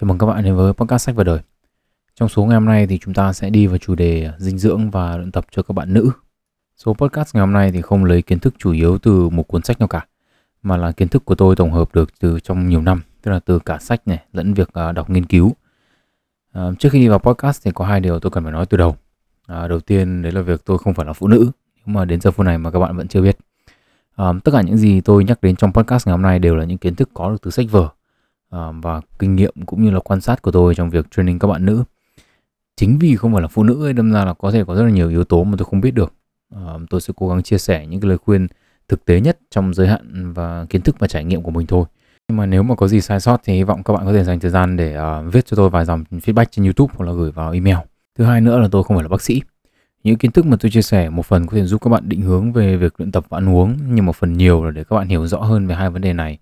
Chào mừng các bạn đến với podcast sách và đời. Trong số ngày hôm nay thì chúng ta sẽ đi vào chủ đề dinh dưỡng và luyện tập cho các bạn nữ. Số podcast ngày hôm nay thì không lấy kiến thức chủ yếu từ một cuốn sách nào cả, mà là kiến thức của tôi tổng hợp được từ trong nhiều năm, tức là từ cả sách này lẫn việc à, đọc nghiên cứu. À, trước khi đi vào podcast thì có hai điều tôi cần phải nói từ đầu. À, đầu tiên đấy là việc tôi không phải là phụ nữ, nhưng mà đến giờ phút này mà các bạn vẫn chưa biết. À, tất cả những gì tôi nhắc đến trong podcast ngày hôm nay đều là những kiến thức có được từ sách vở Ờ, và kinh nghiệm cũng như là quan sát của tôi trong việc training các bạn nữ chính vì không phải là phụ nữ ấy đâm ra là có thể có rất là nhiều yếu tố mà tôi không biết được ờ, tôi sẽ cố gắng chia sẻ những cái lời khuyên thực tế nhất trong giới hạn và kiến thức và trải nghiệm của mình thôi nhưng mà nếu mà có gì sai sót thì hy vọng các bạn có thể dành thời gian để uh, viết cho tôi vài dòng feedback trên YouTube hoặc là gửi vào email. Thứ hai nữa là tôi không phải là bác sĩ. Những kiến thức mà tôi chia sẻ một phần có thể giúp các bạn định hướng về việc luyện tập và ăn uống nhưng một phần nhiều là để các bạn hiểu rõ hơn về hai vấn đề này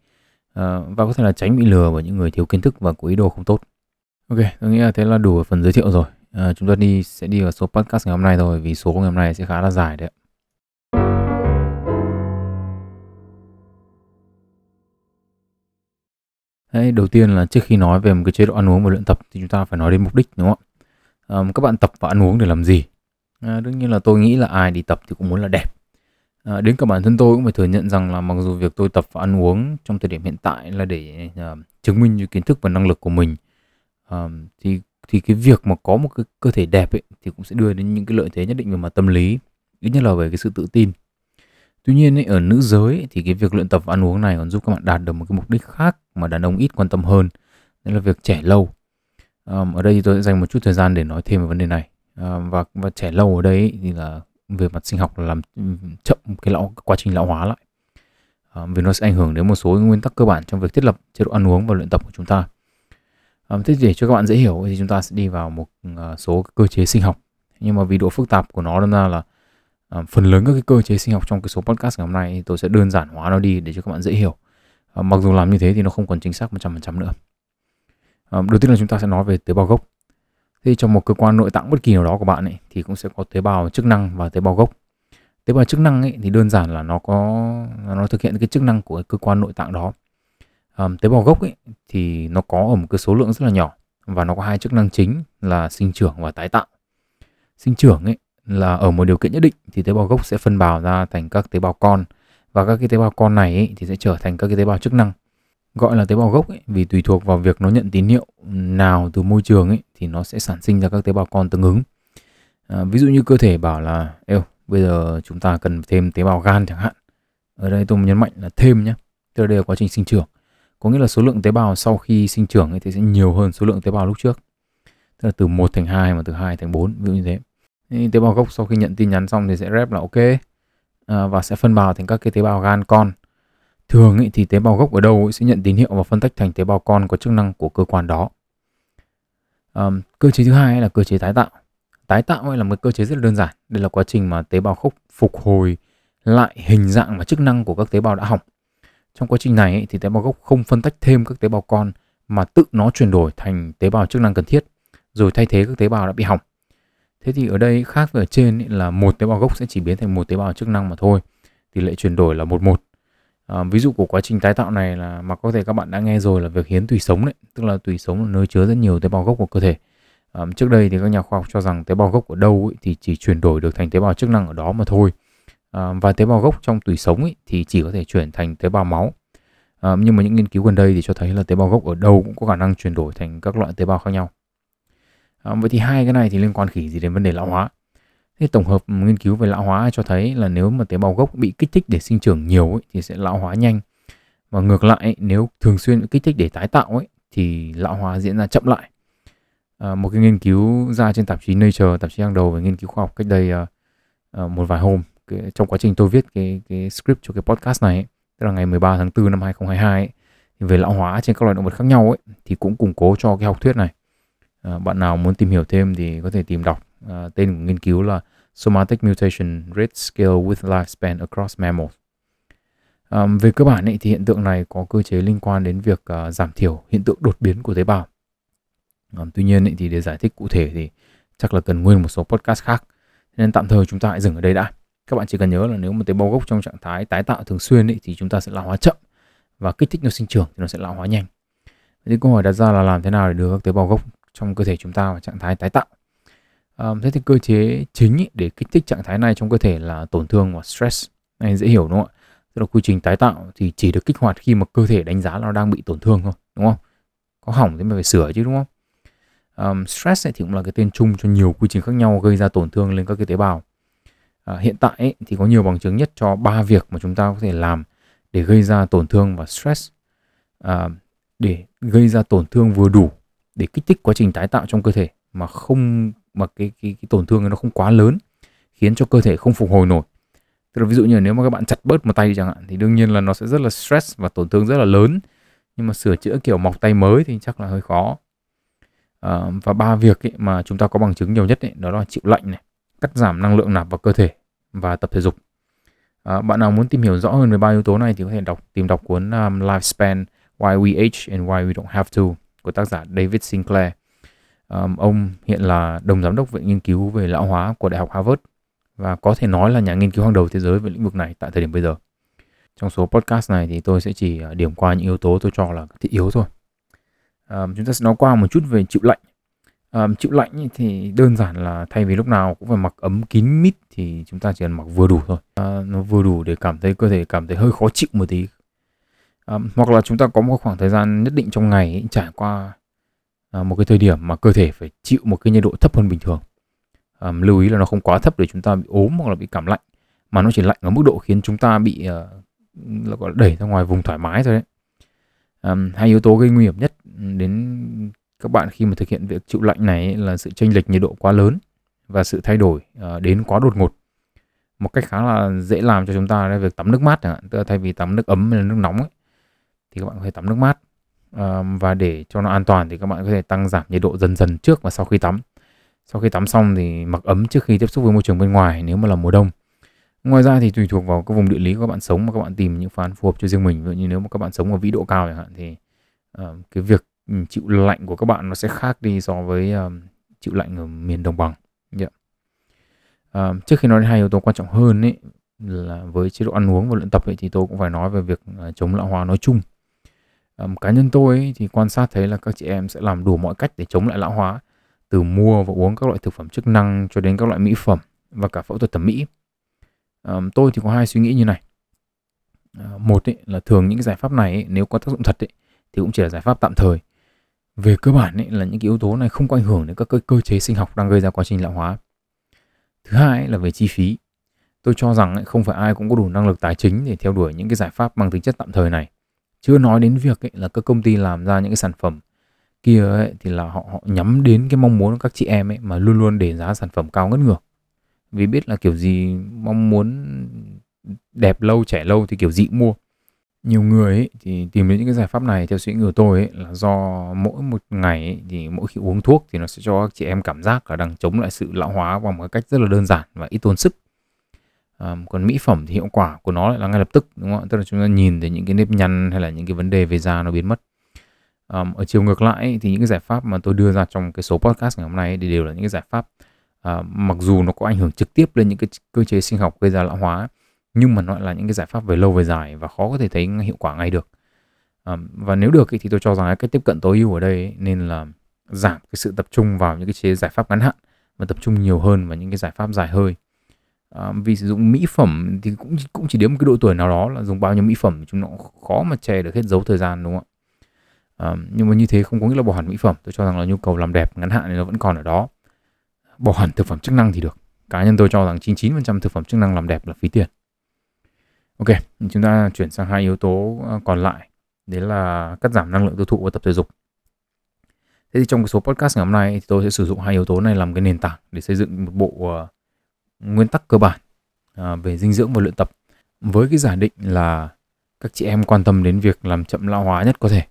Ờ, và có thể là tránh bị lừa bởi những người thiếu kiến thức và có ý đồ không tốt. Ok, tôi nghĩ là thế là đủ phần giới thiệu rồi. À, chúng ta đi sẽ đi vào số podcast ngày hôm nay thôi vì số ngày hôm nay sẽ khá là dài đấy. Đấy, đầu tiên là trước khi nói về một cái chế độ ăn uống và luyện tập thì chúng ta phải nói đến mục đích đúng không ạ? À, các bạn tập và ăn uống để làm gì? À, đương nhiên là tôi nghĩ là ai đi tập thì cũng muốn là đẹp À, đến cả bản thân tôi cũng phải thừa nhận rằng là mặc dù việc tôi tập và ăn uống trong thời điểm hiện tại là để uh, chứng minh những kiến thức và năng lực của mình uh, thì thì cái việc mà có một cái cơ thể đẹp ấy thì cũng sẽ đưa đến những cái lợi thế nhất định về mặt tâm lý ít nhất là về cái sự tự tin. Tuy nhiên ấy, ở nữ giới ấy, thì cái việc luyện tập và ăn uống này còn giúp các bạn đạt được một cái mục đích khác mà đàn ông ít quan tâm hơn đó là việc trẻ lâu. Um, ở đây thì tôi sẽ dành một chút thời gian để nói thêm về vấn đề này. Um, và và trẻ lâu ở đây ấy, thì là về mặt sinh học là làm ừ, chậm cái lão quá trình lão hóa lại. À, vì nó sẽ ảnh hưởng đến một số nguyên tắc cơ bản trong việc thiết lập chế độ ăn uống và luyện tập của chúng ta. À, thế để cho các bạn dễ hiểu thì chúng ta sẽ đi vào một ờ, số cơ chế sinh học. Nhưng mà vì độ phức tạp của nó đâm ra là à, phần lớn các cái cơ chế sinh học trong cái số podcast ngày hôm nay thì tôi sẽ đơn giản hóa nó đi để cho các bạn dễ hiểu. À, mặc dù làm như thế thì nó không còn chính xác 100% nữa. À, đầu tiên là chúng ta sẽ nói về tế bào gốc thì trong một cơ quan nội tạng bất kỳ nào đó của bạn ấy thì cũng sẽ có tế bào chức năng và tế bào gốc. Tế bào chức năng ấy thì đơn giản là nó có nó thực hiện cái chức năng của cái cơ quan nội tạng đó. Um, tế bào gốc ấy thì nó có ở một cái số lượng rất là nhỏ và nó có hai chức năng chính là sinh trưởng và tái tạo. Sinh trưởng ấy là ở một điều kiện nhất định thì tế bào gốc sẽ phân bào ra thành các tế bào con và các cái tế bào con này ấy, thì sẽ trở thành các cái tế bào chức năng gọi là tế bào gốc ấy, vì tùy thuộc vào việc nó nhận tín hiệu nào từ môi trường ấy thì nó sẽ sản sinh ra các tế bào con tương ứng. À, ví dụ như cơ thể bảo là êu bây giờ chúng ta cần thêm tế bào gan chẳng hạn. Ở đây tôi nhấn mạnh là thêm nhé tức là đây là quá trình sinh trưởng. Có nghĩa là số lượng tế bào sau khi sinh trưởng ấy thì sẽ nhiều hơn số lượng tế bào lúc trước. Tức là từ 1 thành 2 mà từ 2 thành 4 ví dụ như thế thì tế bào gốc sau khi nhận tin nhắn xong thì sẽ rep là ok à, và sẽ phân bào thành các cái tế bào gan con. Thường ý, thì tế bào gốc ở đâu sẽ nhận tín hiệu và phân tách thành tế bào con có chức năng của cơ quan đó. Um, cơ chế thứ hai là cơ chế tái tạo. Tái tạo là một cơ chế rất là đơn giản. Đây là quá trình mà tế bào gốc phục hồi lại hình dạng và chức năng của các tế bào đã hỏng. Trong quá trình này thì tế bào gốc không phân tách thêm các tế bào con mà tự nó chuyển đổi thành tế bào chức năng cần thiết rồi thay thế các tế bào đã bị hỏng. Thế thì ở đây khác với ở trên là một tế bào gốc sẽ chỉ biến thành một tế bào chức năng mà thôi. Tỷ lệ chuyển đổi là một một À, ví dụ của quá trình tái tạo này là mà có thể các bạn đã nghe rồi là việc hiến tủy sống đấy, tức là tủy sống là nơi chứa rất nhiều tế bào gốc của cơ thể. À, trước đây thì các nhà khoa học cho rằng tế bào gốc ở đâu ấy, thì chỉ chuyển đổi được thành tế bào chức năng ở đó mà thôi. À, và tế bào gốc trong tủy sống ấy, thì chỉ có thể chuyển thành tế bào máu. À, nhưng mà những nghiên cứu gần đây thì cho thấy là tế bào gốc ở đâu cũng có khả năng chuyển đổi thành các loại tế bào khác nhau. À, vậy thì hai cái này thì liên quan khỉ gì đến vấn đề lão hóa? Thế tổng hợp nghiên cứu về lão hóa cho thấy là nếu mà tế bào gốc bị kích thích để sinh trưởng nhiều ấy, thì sẽ lão hóa nhanh. Và ngược lại nếu thường xuyên bị kích thích để tái tạo ấy, thì lão hóa diễn ra chậm lại. À, một cái nghiên cứu ra trên tạp chí Nature, tạp chí hàng đầu về nghiên cứu khoa học cách đây à, à một vài hôm. Cái, trong quá trình tôi viết cái cái script cho cái podcast này, ấy, tức là ngày 13 tháng 4 năm 2022 ấy, thì về lão hóa trên các loài động vật khác nhau ấy, thì cũng củng cố cho cái học thuyết này. À, bạn nào muốn tìm hiểu thêm thì có thể tìm đọc. À, tên của nghiên cứu là Somatic Mutation Rate Scale with Lifespan Across Mammals. Um, về cơ bản ấy, thì hiện tượng này có cơ chế liên quan đến việc uh, giảm thiểu hiện tượng đột biến của tế bào. Um, tuy nhiên ấy, thì để giải thích cụ thể thì chắc là cần nguyên một số podcast khác. Nên tạm thời chúng ta hãy dừng ở đây đã. Các bạn chỉ cần nhớ là nếu một tế bào gốc trong trạng thái tái tạo thường xuyên ấy, thì chúng ta sẽ lão hóa chậm và kích thích nó sinh trưởng thì nó sẽ lão hóa nhanh. Vậy thì câu hỏi đặt ra là làm thế nào để đưa các tế bào gốc trong cơ thể chúng ta vào trạng thái tái tạo. Um, thế thì cơ chế chính ý, để kích thích trạng thái này trong cơ thể là tổn thương và stress. Này dễ hiểu đúng không ạ? Tức là quy trình tái tạo thì chỉ được kích hoạt khi mà cơ thể đánh giá là nó đang bị tổn thương thôi, đúng không? Có hỏng thì mới phải sửa chứ đúng không? Um, stress ấy thì cũng là cái tên chung cho nhiều quy trình khác nhau gây ra tổn thương lên các cái tế bào. À, hiện tại ấy, thì có nhiều bằng chứng nhất cho ba việc mà chúng ta có thể làm để gây ra tổn thương và stress. À, để gây ra tổn thương vừa đủ để kích thích quá trình tái tạo trong cơ thể mà không mà cái cái, cái tổn thương nó không quá lớn khiến cho cơ thể không phục hồi nổi. Tức là ví dụ như nếu mà các bạn chặt bớt một tay chẳng hạn thì đương nhiên là nó sẽ rất là stress và tổn thương rất là lớn. Nhưng mà sửa chữa kiểu mọc tay mới thì chắc là hơi khó. À, và ba việc ấy mà chúng ta có bằng chứng nhiều nhất ấy, đó là chịu lạnh này cắt giảm năng lượng nạp vào cơ thể và tập thể dục. À, bạn nào muốn tìm hiểu rõ hơn về ba yếu tố này thì có thể đọc tìm đọc cuốn um, Lifespan Why We Age and Why We Don't Have To của tác giả David Sinclair. Um, ông hiện là đồng giám đốc viện nghiên cứu về lão hóa của Đại học Harvard và có thể nói là nhà nghiên cứu hàng đầu thế giới về lĩnh vực này tại thời điểm bây giờ. Trong số podcast này thì tôi sẽ chỉ ờ, điểm qua những yếu tố tôi cho là thị yếu thôi. Um, chúng ta sẽ nói qua một chút về chịu lạnh. Um, chịu lạnh thì đơn giản là thay vì lúc nào cũng phải mặc ấm kín mít thì chúng ta chỉ cần mặc vừa đủ thôi. Uh, nó vừa đủ để cảm thấy cơ thể cảm thấy hơi khó chịu một tí um, hoặc là chúng ta có một khoảng thời gian nhất định trong ngày ấy, trải qua À, một cái thời điểm mà cơ thể phải chịu một cái nhiệt độ thấp hơn bình thường. À, lưu ý là nó không quá thấp để chúng ta bị ốm hoặc là bị cảm lạnh mà nó chỉ lạnh ở mức độ khiến chúng ta bị uh, là gọi là đẩy ra ngoài vùng thoải mái thôi đấy. Um, hai yếu tố gây nguy hiểm nhất đến các bạn khi mà thực hiện việc chịu lạnh này là sự chênh lệch nhiệt độ quá lớn và sự thay đổi uh, đến quá đột ngột. Một cách khá là dễ làm cho chúng ta là việc tắm nước mát chẳng hạn tức là thay vì tắm nước ấm hay là nước nóng ấy, thì các bạn có thể tắm nước mát và để cho nó an toàn thì các bạn có thể tăng giảm nhiệt độ dần dần trước và sau khi tắm. Sau khi tắm xong thì mặc ấm trước khi tiếp xúc với môi trường bên ngoài nếu mà là mùa đông. Ngoài ra thì tùy thuộc vào cái vùng địa lý của các bạn sống mà các bạn tìm những phương án phù hợp cho riêng mình. Ví dụ như nếu mà các bạn sống ở vĩ độ cao chẳng hạn thì uh, cái việc ừ, chịu lạnh của các bạn nó sẽ khác đi so với uh, chịu lạnh ở miền đồng bằng. Dạ. Yeah. uh, trước khi nói đến hai yếu tố quan trọng hơn ấy là với chế độ ăn uống và luyện tập ấy, thì tôi cũng phải nói về việc ờ, chống lão hóa nói chung um, cá nhân tôi ấy, thì quan sát thấy là các chị em sẽ làm đủ mọi cách để chống lại lão hóa từ mua và uống các loại thực phẩm chức năng cho đến các loại mỹ phẩm và cả phẫu thuật thẩm mỹ. Um, tôi thì có hai suy nghĩ như này. Uh, một ấy, là thường những cái giải pháp này ấy, nếu có tác dụng thật ấy, thì cũng chỉ là giải pháp tạm thời. Về cơ bản ấy, là những cái yếu tố này không có ảnh hưởng đến các cơ, cơ chế sinh học đang gây ra quá trình lão hóa. Thứ hai ấy, là về chi phí. Tôi cho rằng ấy, không phải ai cũng có đủ năng lực tài chính để theo đuổi những cái giải pháp mang tính chất tạm thời này chưa nói đến việc ấy, là các công ty làm ra những cái sản phẩm kia ấy, thì là họ, họ nhắm đến cái mong muốn của các chị em ấy mà luôn luôn để giá sản phẩm cao ngất ngược vì biết là kiểu gì mong muốn đẹp lâu trẻ lâu thì kiểu gì cũng mua. Nhiều người ấy, thì tìm đến những cái giải pháp này theo suy nghĩ của tôi ấy, là do mỗi một ngày ấy, thì mỗi khi uống thuốc thì nó sẽ cho các chị em cảm giác là đang chống lại sự lão hóa bằng một cách rất là đơn giản và ít tốn sức um, còn mỹ phẩm thì hiệu quả của nó lại là ngay lập tức đúng không ạ? Tức là chúng ta nhìn thấy những cái nếp nhăn hay là những cái vấn đề về da nó biến mất. Um, ở chiều ngược lại thì những cái giải pháp mà tôi đưa ra trong cái số podcast ngày hôm nay thì đều là những cái giải pháp uh, mặc dù nó có ảnh hưởng trực tiếp lên những cái cơ chế sinh học gây ra lão hóa nhưng mà nó lại là những cái giải pháp về lâu về dài và khó có thể thấy hiệu quả ngay được. Um, và nếu được thì tôi cho rằng cái tiếp cận tối ưu ở đây nên là giảm cái sự tập trung vào những cái chế giải pháp ngắn hạn và tập trung nhiều hơn vào những cái giải pháp dài hơi à, vì sử dụng mỹ phẩm thì cũng cũng chỉ đến một cái độ tuổi nào đó là dùng bao nhiêu mỹ phẩm chúng nó khó mà che được hết dấu thời gian đúng không ạ? À, nhưng mà như thế không có nghĩa là bỏ hẳn mỹ phẩm. Tôi cho rằng là nhu cầu làm đẹp ngắn hạn thì nó vẫn còn ở đó. Bỏ hẳn thực phẩm chức năng thì được. Cá nhân tôi cho rằng 99% thực phẩm chức năng làm đẹp là phí tiền. Ok chúng ta chuyển sang hai yếu tố ờ, còn lại. Đấy là cắt giảm năng lượng tiêu thụ và tập thể dục. Thế thì trong cái số podcast ngày hôm nay thì tôi sẽ sử dụng hai yếu tố này làm cái nền tảng để xây dựng một bộ uh, nguyên tắc cơ bản à, về dinh dưỡng và luyện tập. Với cái giả định là các chị em quan tâm đến việc làm chậm lão hóa nhất có thể.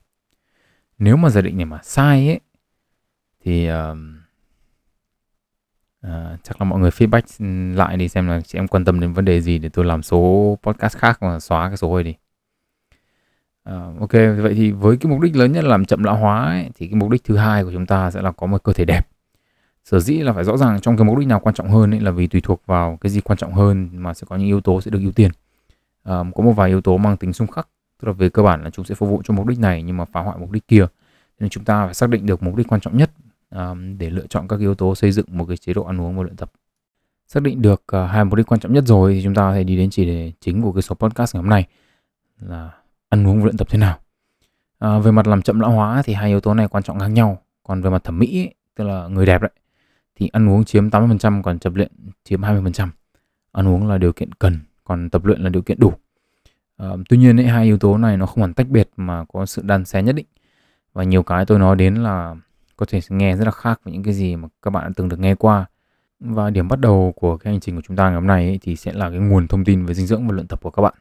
Nếu mà giả định này mà sai ấy thì uh, uh, chắc là mọi người feedback lại đi xem là chị em quan tâm đến vấn đề gì để tôi làm số podcast khác và xóa cái số này đi. Uh, ok vậy thì với cái mục đích lớn nhất là làm chậm lão hóa ấy, thì cái mục đích thứ hai của chúng ta sẽ là có một cơ thể đẹp sở dĩ là phải rõ ràng trong cái mục đích nào quan trọng hơn ấy là vì tùy thuộc vào cái gì quan trọng hơn mà sẽ có những yếu tố sẽ được ưu tiên. À, có một vài yếu tố mang tính xung khắc tức là về cơ bản là chúng sẽ phục vụ cho mục đích này nhưng mà phá hoại mục đích kia. Nên chúng ta phải xác định được mục đích quan trọng nhất à, để lựa chọn các yếu tố xây dựng một cái chế độ ăn uống và luyện tập. Xác định được uh, hai mục đích quan trọng nhất rồi thì chúng ta sẽ đi đến chỉ đề chính của cái số podcast ngày hôm nay là ăn uống và luyện tập thế nào. À, về mặt làm chậm lão hóa thì hai yếu tố này quan trọng ngang nhau. Còn về mặt thẩm mỹ ấy, tức là người đẹp đấy thì ăn uống chiếm 80% còn tập luyện chiếm 20% ăn uống là điều kiện cần còn tập luyện là điều kiện đủ. À, tuy nhiên ấy, hai yếu tố này nó không hẳn tách biệt mà có sự đan xé nhất định. Và nhiều cái tôi nói đến là có thể nghe rất là khác với những cái gì mà các bạn đã từng được nghe qua. Và điểm bắt đầu của cái hành trình của chúng ta ngày hôm nay ấy, thì sẽ là cái nguồn thông tin về dinh dưỡng và luyện tập của các bạn.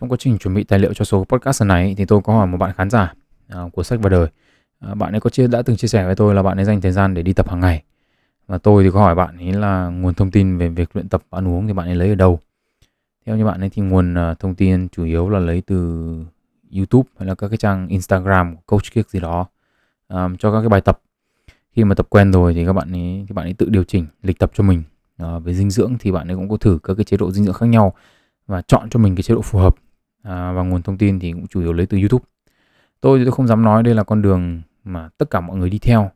Trong quá trình chuẩn bị tài liệu cho số podcast này thì tôi có hỏi một bạn khán giả à, của sách và đời. À, bạn ấy có chia đã từng chia sẻ với tôi là bạn ấy dành thời gian để đi tập hàng ngày. Và tôi thì có hỏi bạn ấy là nguồn thông tin về việc luyện tập ăn uống thì bạn ấy lấy ở đâu. Theo như bạn ấy thì nguồn à, thông tin chủ yếu là lấy từ YouTube hay là các cái trang Instagram của Coach Kick gì đó um, cho các cái bài tập. Khi mà tập quen rồi thì các bạn ấy thì bạn ấy tự điều chỉnh lịch tập cho mình. Uh, về dinh dưỡng thì bạn ấy cũng có thử các cái chế độ dinh dưỡng khác nhau và chọn cho mình cái chế độ phù hợp à, và nguồn thông tin thì cũng chủ yếu lấy từ YouTube. Tôi thì tôi không dám nói đây là con đường mà tất cả mọi người đi theo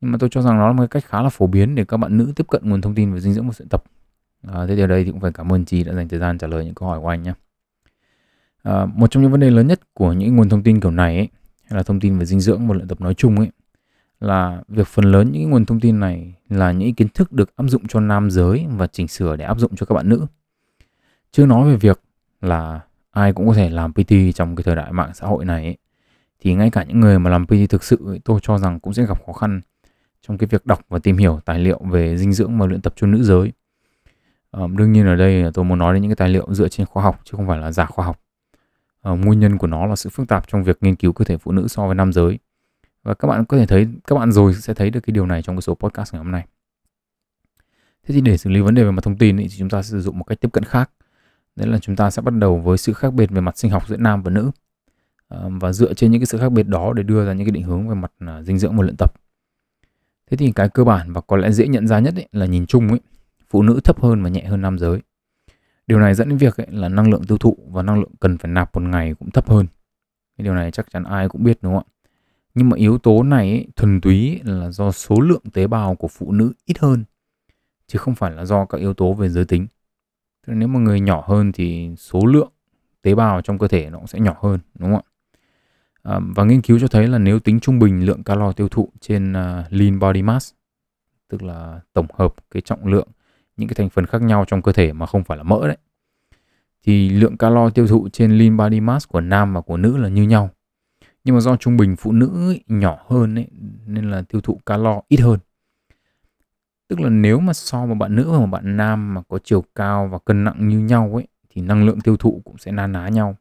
nhưng mà tôi cho rằng nó là một cách khá là phổ biến để các bạn nữ tiếp cận nguồn thông tin về dinh dưỡng và luyện tập. À, thế điều đây thì cũng phải cảm ơn chị đã dành thời gian trả lời những câu hỏi của anh nhé. À, một trong những vấn đề lớn nhất của những nguồn thông tin kiểu này ấy, hay là thông tin về dinh dưỡng và luyện tập nói chung ấy là việc phần lớn những nguồn thông tin này là những kiến thức được áp dụng cho nam giới và chỉnh sửa để áp dụng cho các bạn nữ. Chưa nói về việc là ai cũng có thể làm PT trong cái thời đại mạng xã hội này ấy, thì ngay cả những người mà làm PT thực sự ấy, tôi cho rằng cũng sẽ gặp khó khăn trong cái việc đọc và tìm hiểu tài liệu về dinh dưỡng và luyện tập cho nữ giới. À, đương nhiên ở đây tôi muốn nói đến những cái tài liệu dựa trên khoa học chứ không phải là giả khoa học. À, nguyên nhân của nó là sự phức tạp trong việc nghiên cứu cơ thể phụ nữ so với nam giới. Và các bạn có thể thấy, các bạn rồi sẽ thấy được cái điều này trong cái số podcast ngày hôm nay. Thế thì để xử lý vấn đề về mặt thông tin ấy, thì chúng ta sẽ sử dụng một cách tiếp cận khác Đấy là chúng ta sẽ bắt đầu với sự khác biệt về mặt sinh học giữa nam và nữ. và dựa trên những cái sự khác biệt đó để đưa ra những cái định hướng về mặt à, dinh dưỡng và luyện tập. Thế thì cái cơ bản và có lẽ dễ nhận ra nhất ấy, là nhìn chung ấy, phụ nữ thấp hơn và nhẹ hơn nam giới. Điều này dẫn đến việc ấy, là năng lượng tiêu thụ và năng lượng cần phải nạp một ngày cũng thấp hơn. Cái điều này chắc chắn ai cũng biết đúng không ạ? Nhưng mà yếu tố này ấy, thuần túy là do số lượng tế bào của phụ nữ ít hơn chứ không phải là do các yếu tố về giới tính nếu mà người nhỏ hơn thì số lượng tế bào trong cơ thể nó cũng sẽ nhỏ hơn đúng không ạ? À, và nghiên cứu cho thấy là nếu tính trung bình lượng calo tiêu thụ trên uh, lean body mass tức là tổng hợp cái trọng lượng những cái thành phần khác nhau trong cơ thể mà không phải là mỡ đấy thì lượng calo tiêu thụ trên lean body mass của nam và của nữ là như nhau. Nhưng mà do trung bình phụ nữ ấy, nhỏ hơn ấy, nên là tiêu thụ calo ít hơn. Tức là nếu mà so một bạn nữ và một bạn nam mà có chiều cao và cân nặng như nhau ấy thì năng lượng tiêu thụ cũng sẽ na ná nhau.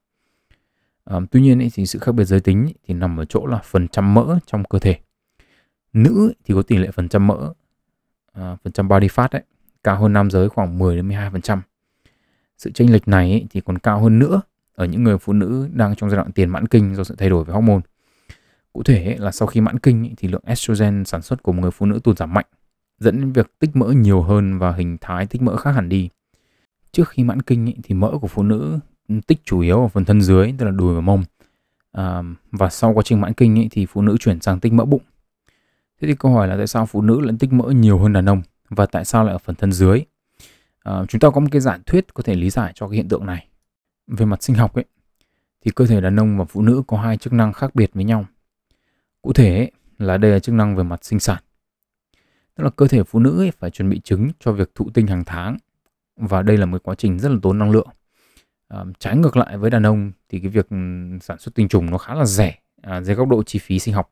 À, tuy nhiên ấy, thì sự khác biệt giới tính ấy, thì nằm ở chỗ là phần trăm mỡ trong cơ thể. Nữ ấy, thì có tỷ lệ phần trăm mỡ à, phần trăm body fat ấy cao hơn nam giới khoảng 10 đến 12%. Sự chênh lệch này ấy, thì còn cao hơn nữa ở những người phụ nữ đang trong giai đoạn tiền mãn kinh do sự thay đổi về hormone. Cụ thể ấy, là sau khi mãn kinh ấy, thì lượng estrogen sản xuất của một người phụ nữ tụt giảm mạnh dẫn đến việc tích mỡ nhiều hơn và hình thái tích mỡ khác hẳn đi. Trước khi mãn kinh ý, thì mỡ của phụ nữ ừ, tích chủ yếu ở phần thân dưới, tức là đùi và mông. À, và sau quá trình mãn kinh ý, thì phụ nữ chuyển sang tích mỡ bụng. Thế thì câu hỏi là tại sao phụ nữ lại tích mỡ nhiều hơn đàn ông và tại sao lại ở phần thân dưới? À, chúng ta có một cái giả thuyết có thể lý giải cho cái hiện tượng này. Về mặt sinh học ấy, thì cơ thể đàn ông và phụ nữ có hai chức năng khác biệt với nhau. Cụ thể ấy, là đây là chức năng về mặt sinh sản Tức là cơ thể phụ nữ ấy phải chuẩn bị trứng cho việc thụ tinh hàng tháng và đây là một quá trình rất là tốn năng lượng. À, trái ngược lại với đàn ông thì cái việc ừ, sản xuất tinh trùng nó khá là rẻ à, dưới góc độ chi phí sinh học.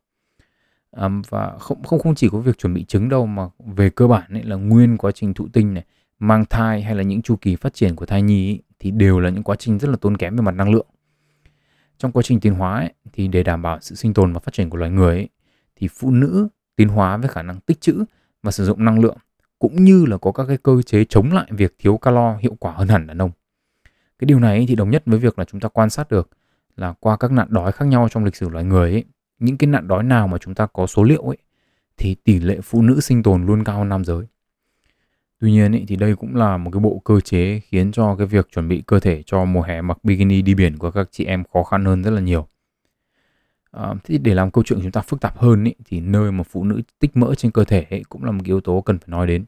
À, và không không không chỉ có việc chuẩn bị trứng đâu mà về cơ bản ấy là nguyên quá trình thụ tinh này, mang thai hay là những chu kỳ phát triển của thai nhi ấy, thì đều là những quá trình rất là tốn kém về mặt năng lượng. Trong quá trình tiến hóa ấy, thì để đảm bảo sự sinh tồn và phát triển của loài người ấy, thì phụ nữ tiến hóa với khả năng tích trữ và sử dụng năng lượng cũng như là có các cái cơ chế chống lại việc thiếu calo hiệu quả hơn hẳn đàn ông. Cái điều này thì đồng nhất với việc là chúng ta quan sát được là qua các nạn đói khác nhau trong lịch sử loài người ấy, những cái nạn đói nào mà chúng ta có số liệu ấy thì tỷ lệ phụ nữ sinh tồn luôn cao hơn nam giới. Tuy nhiên ý, thì đây cũng là một cái bộ cơ chế khiến cho cái việc chuẩn bị cơ thể cho mùa hè mặc bikini đi biển của các chị em khó khăn hơn rất là nhiều. À, thế để làm câu chuyện chúng ta phức tạp hơn ý, thì nơi mà phụ nữ tích mỡ trên cơ thể ấy cũng là một cái yếu tố cần phải nói đến.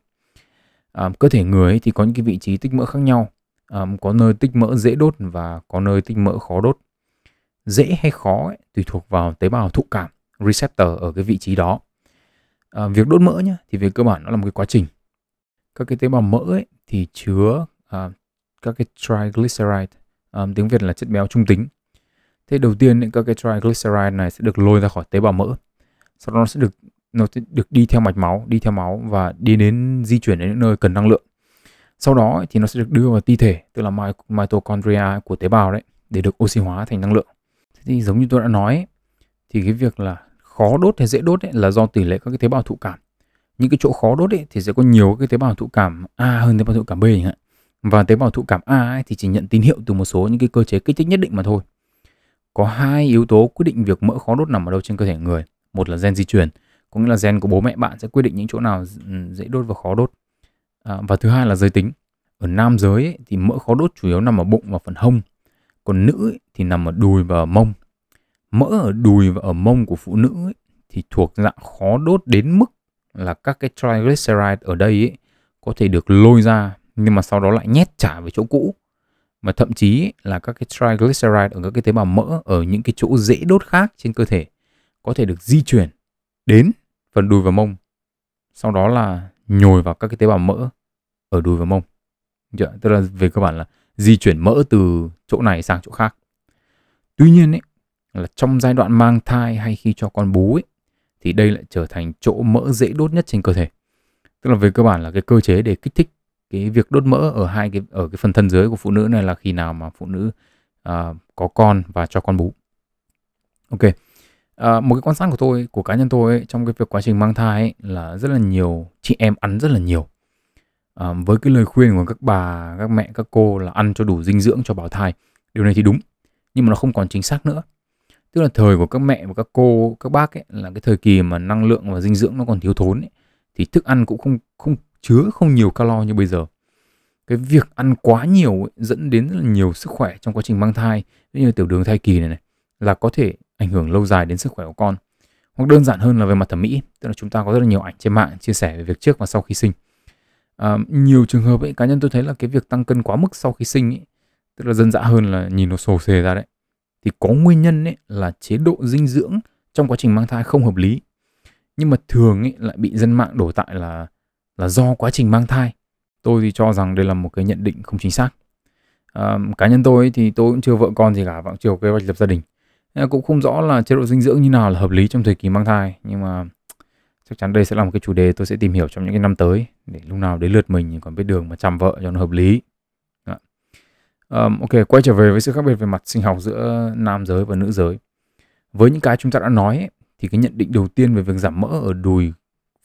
À, cơ thể người ấy thì có những cái vị trí tích mỡ khác nhau. À, có nơi tích mỡ dễ đốt và có nơi tích mỡ khó đốt. Dễ hay khó ấy, tùy thuộc vào tế bào thụ cảm receptor ở cái vị trí đó. À, việc đốt mỡ nhá thì về cơ bản nó là một cái quá trình các cái tế bào mỡ ấy thì chứa à, các cái triglyceride à, tiếng Việt là chất béo trung tính thế đầu tiên những các cái triglyceride này sẽ được lôi ra khỏi tế bào mỡ. Sau đó nó sẽ được nó sẽ được đi theo mạch máu đi theo máu và đi đến di chuyển đến những nơi cần năng lượng. Sau đó thì nó sẽ được đưa vào ti thể tức là mitochondria của tế bào đấy để được oxy hóa thành năng lượng. Thế thì giống như tôi đã nói thì cái việc là khó đốt hay dễ đốt ấy là do tỷ lệ các cái tế bào thụ cảm. Những cái chỗ khó đốt ấy, thì sẽ có nhiều cái tế bào thụ cảm A hơn tế bào thụ cảm B chẳng hạn. Và tế bào thụ cảm A ấy, thì chỉ nhận tín hiệu từ một số những cái cơ chế kích thích nhất định mà thôi có hai yếu tố quyết định việc mỡ khó đốt nằm ở đâu trên cơ thể người. Một là gen di truyền có nghĩa là gen của bố mẹ bạn sẽ quyết định những chỗ nào ừ, dễ đốt và khó đốt. À, và thứ hai là giới tính. Ở nam giới ấy, thì mỡ khó đốt chủ yếu nằm ở bụng và phần hông. Còn nữ ấy, thì nằm ở đùi và ở mông. Mỡ ở đùi và ở mông của phụ nữ ấy, thì thuộc dạng khó đốt đến mức là các cái triglyceride ở đây ấy, có thể được lôi ra nhưng mà sau đó lại nhét trả về chỗ cũ mà thậm chí là các cái triglyceride ở các cái tế bào mỡ ở những cái chỗ dễ đốt khác trên cơ thể có thể được di chuyển đến phần đùi và mông. Sau đó là nhồi vào các cái tế bào mỡ ở đùi và mông. Được, tức là về cơ bản là di chuyển mỡ từ chỗ này sang chỗ khác. Tuy nhiên ấy là trong giai đoạn mang thai hay khi cho con bú ấy thì đây lại trở thành chỗ mỡ dễ đốt nhất trên cơ thể. Tức là về cơ bản là cái cơ chế để kích thích cái việc đốt mỡ ở hai cái ở cái phần thân dưới của phụ nữ này là khi nào mà phụ nữ uh, có con và cho con bú. Ok. Uh, một cái quan sát của tôi của cá nhân tôi ấy, trong cái việc quá trình mang thai ấy, là rất là nhiều chị em ăn rất là nhiều. Uh, với cái lời khuyên của các bà các mẹ các cô là ăn cho đủ dinh dưỡng cho bào thai. Điều này thì đúng nhưng mà nó không còn chính xác nữa. Tức là thời của các mẹ và các cô các bác ấy là cái thời kỳ mà năng lượng và dinh dưỡng nó còn thiếu thốn ấy, thì thức ăn cũng không không chứa không nhiều calo như bây giờ. Cái việc ăn quá nhiều ấy, dẫn đến rất là nhiều sức khỏe trong quá trình mang thai như tiểu đường thai kỳ này này là có thể ảnh hưởng lâu dài đến sức khỏe của con. Hoặc đơn giản hơn là về mặt thẩm mỹ tức là chúng ta có rất là nhiều ảnh trên mạng chia sẻ về việc trước và sau khi sinh. À, nhiều trường hợp ấy cá nhân tôi thấy là cái việc tăng cân quá mức sau khi sinh ấy tức là dân dã hơn là nhìn nó sồ sề ra đấy thì có nguyên nhân ấy là chế độ dinh dưỡng trong quá trình mang thai không hợp lý. Nhưng mà thường ấy lại bị dân mạng đổ tại là là do quá trình mang thai. Tôi thì cho rằng đây là một cái nhận định không chính xác. À, cá nhân tôi thì tôi cũng chưa vợ con gì cả vẫn chưa kế hoạch lập gia đình. Nên cũng không rõ là chế độ dinh dưỡng như nào là hợp lý trong thời kỳ mang thai nhưng mà chắc chắn đây sẽ là một cái chủ đề tôi sẽ tìm hiểu trong những cái năm tới để lúc nào đến lượt mình còn biết đường mà chăm vợ cho nó hợp lý. Um, ok, quay trở về với sự khác biệt về mặt sinh học giữa nam giới và nữ giới. Với những cái chúng ta đã nói ấy, thì cái nhận định đầu tiên về việc giảm mỡ ở đùi,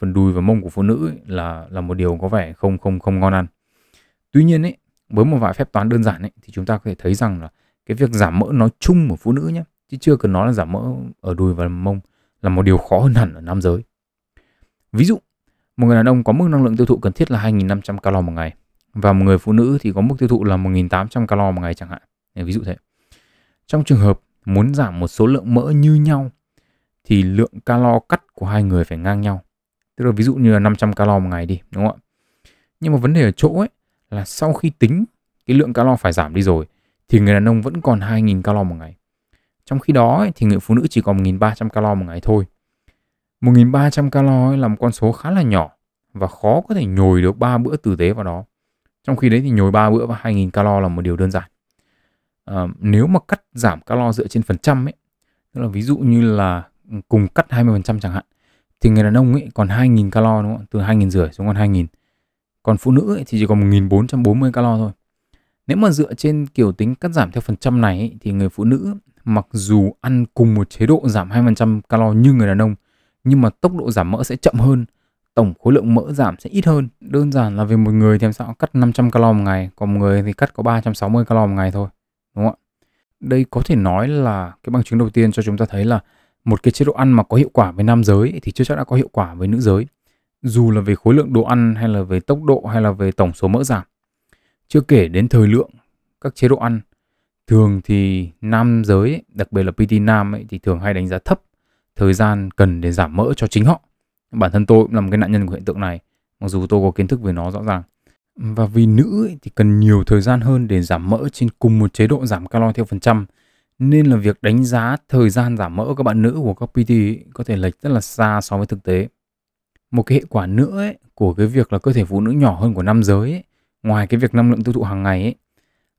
phần đùi và mông của phụ nữ ấy, là là một điều có vẻ không không không ngon ăn. Tuy nhiên ấy, với một vài phép toán đơn giản ấy, thì chúng ta có thể thấy rằng là cái việc giảm mỡ nói chung của phụ nữ nhé, chứ chưa cần nói là giảm mỡ ở đùi và mông là một điều khó hơn hẳn ở nam giới. Ví dụ, một người đàn ông có mức năng lượng tiêu thụ cần thiết là 2.500 calo một ngày và một người phụ nữ thì có mức tiêu thụ là 1.800 calo một ngày chẳng hạn. Ví dụ thế. Trong trường hợp muốn giảm một số lượng mỡ như nhau thì lượng calo cắt của hai người phải ngang nhau. Tức là ví dụ như là 500 calo một ngày đi, đúng không ạ? Nhưng mà vấn đề ở chỗ ấy là sau khi tính cái lượng calo phải giảm đi rồi thì người đàn ông vẫn còn 2.000 calo một ngày. Trong khi đó ấy, thì người phụ nữ chỉ còn 1.300 calo một ngày thôi. 1.300 calo ấy là một con số khá là nhỏ và khó có thể nhồi được 3 bữa tử tế vào đó. Trong khi đấy thì nhồi 3 bữa và 2.000 calo là một điều đơn giản. À, nếu mà cắt giảm calo dựa trên phần trăm ấy, tức là ví dụ như là cùng cắt 20% chẳng hạn, thì người đàn ông ấy còn 2.000 calo đúng không? Từ 2.000 rưỡi xuống còn 2.000. Còn phụ nữ ấy thì chỉ còn 1.440 calo thôi. Nếu mà dựa trên kiểu tính cắt giảm theo phần trăm này ấy, thì người phụ nữ mặc dù ăn cùng một chế độ giảm 2% calo như người đàn ông nhưng mà tốc độ giảm mỡ sẽ chậm hơn tổng khối lượng mỡ giảm sẽ ít hơn. Đơn giản là vì một người thì làm sao cắt 500 calo một ngày, còn một người thì cắt có 360 calo một ngày thôi. Đúng không ạ? Đây có thể nói là cái bằng chứng đầu tiên cho chúng ta thấy là một cái chế độ ăn mà có hiệu quả với nam giới thì chưa chắc đã có hiệu quả với nữ giới. dù là về khối lượng đồ ăn hay là về tốc độ hay là về tổng số mỡ giảm. Chưa kể đến thời lượng các chế độ ăn. Thường thì nam giới, đặc biệt là PT nam ấy, thì thường hay đánh giá thấp thời gian cần để giảm mỡ cho chính họ. Bản thân tôi cũng là một cái nạn nhân của hiện tượng này, mặc dù tôi có kiến thức về nó rõ ràng. Và vì nữ ấy, thì cần nhiều thời gian hơn để giảm mỡ trên cùng một chế độ giảm calo theo phần trăm, nên là việc đánh giá thời gian giảm mỡ các bạn nữ của các PT ấy, có thể lệch rất là xa so với thực tế. Một cái hệ quả nữa ấy, của cái việc là cơ thể phụ nữ nhỏ hơn của nam giới ấy, ngoài cái việc năng lượng tiêu thụ hàng ngày ấy,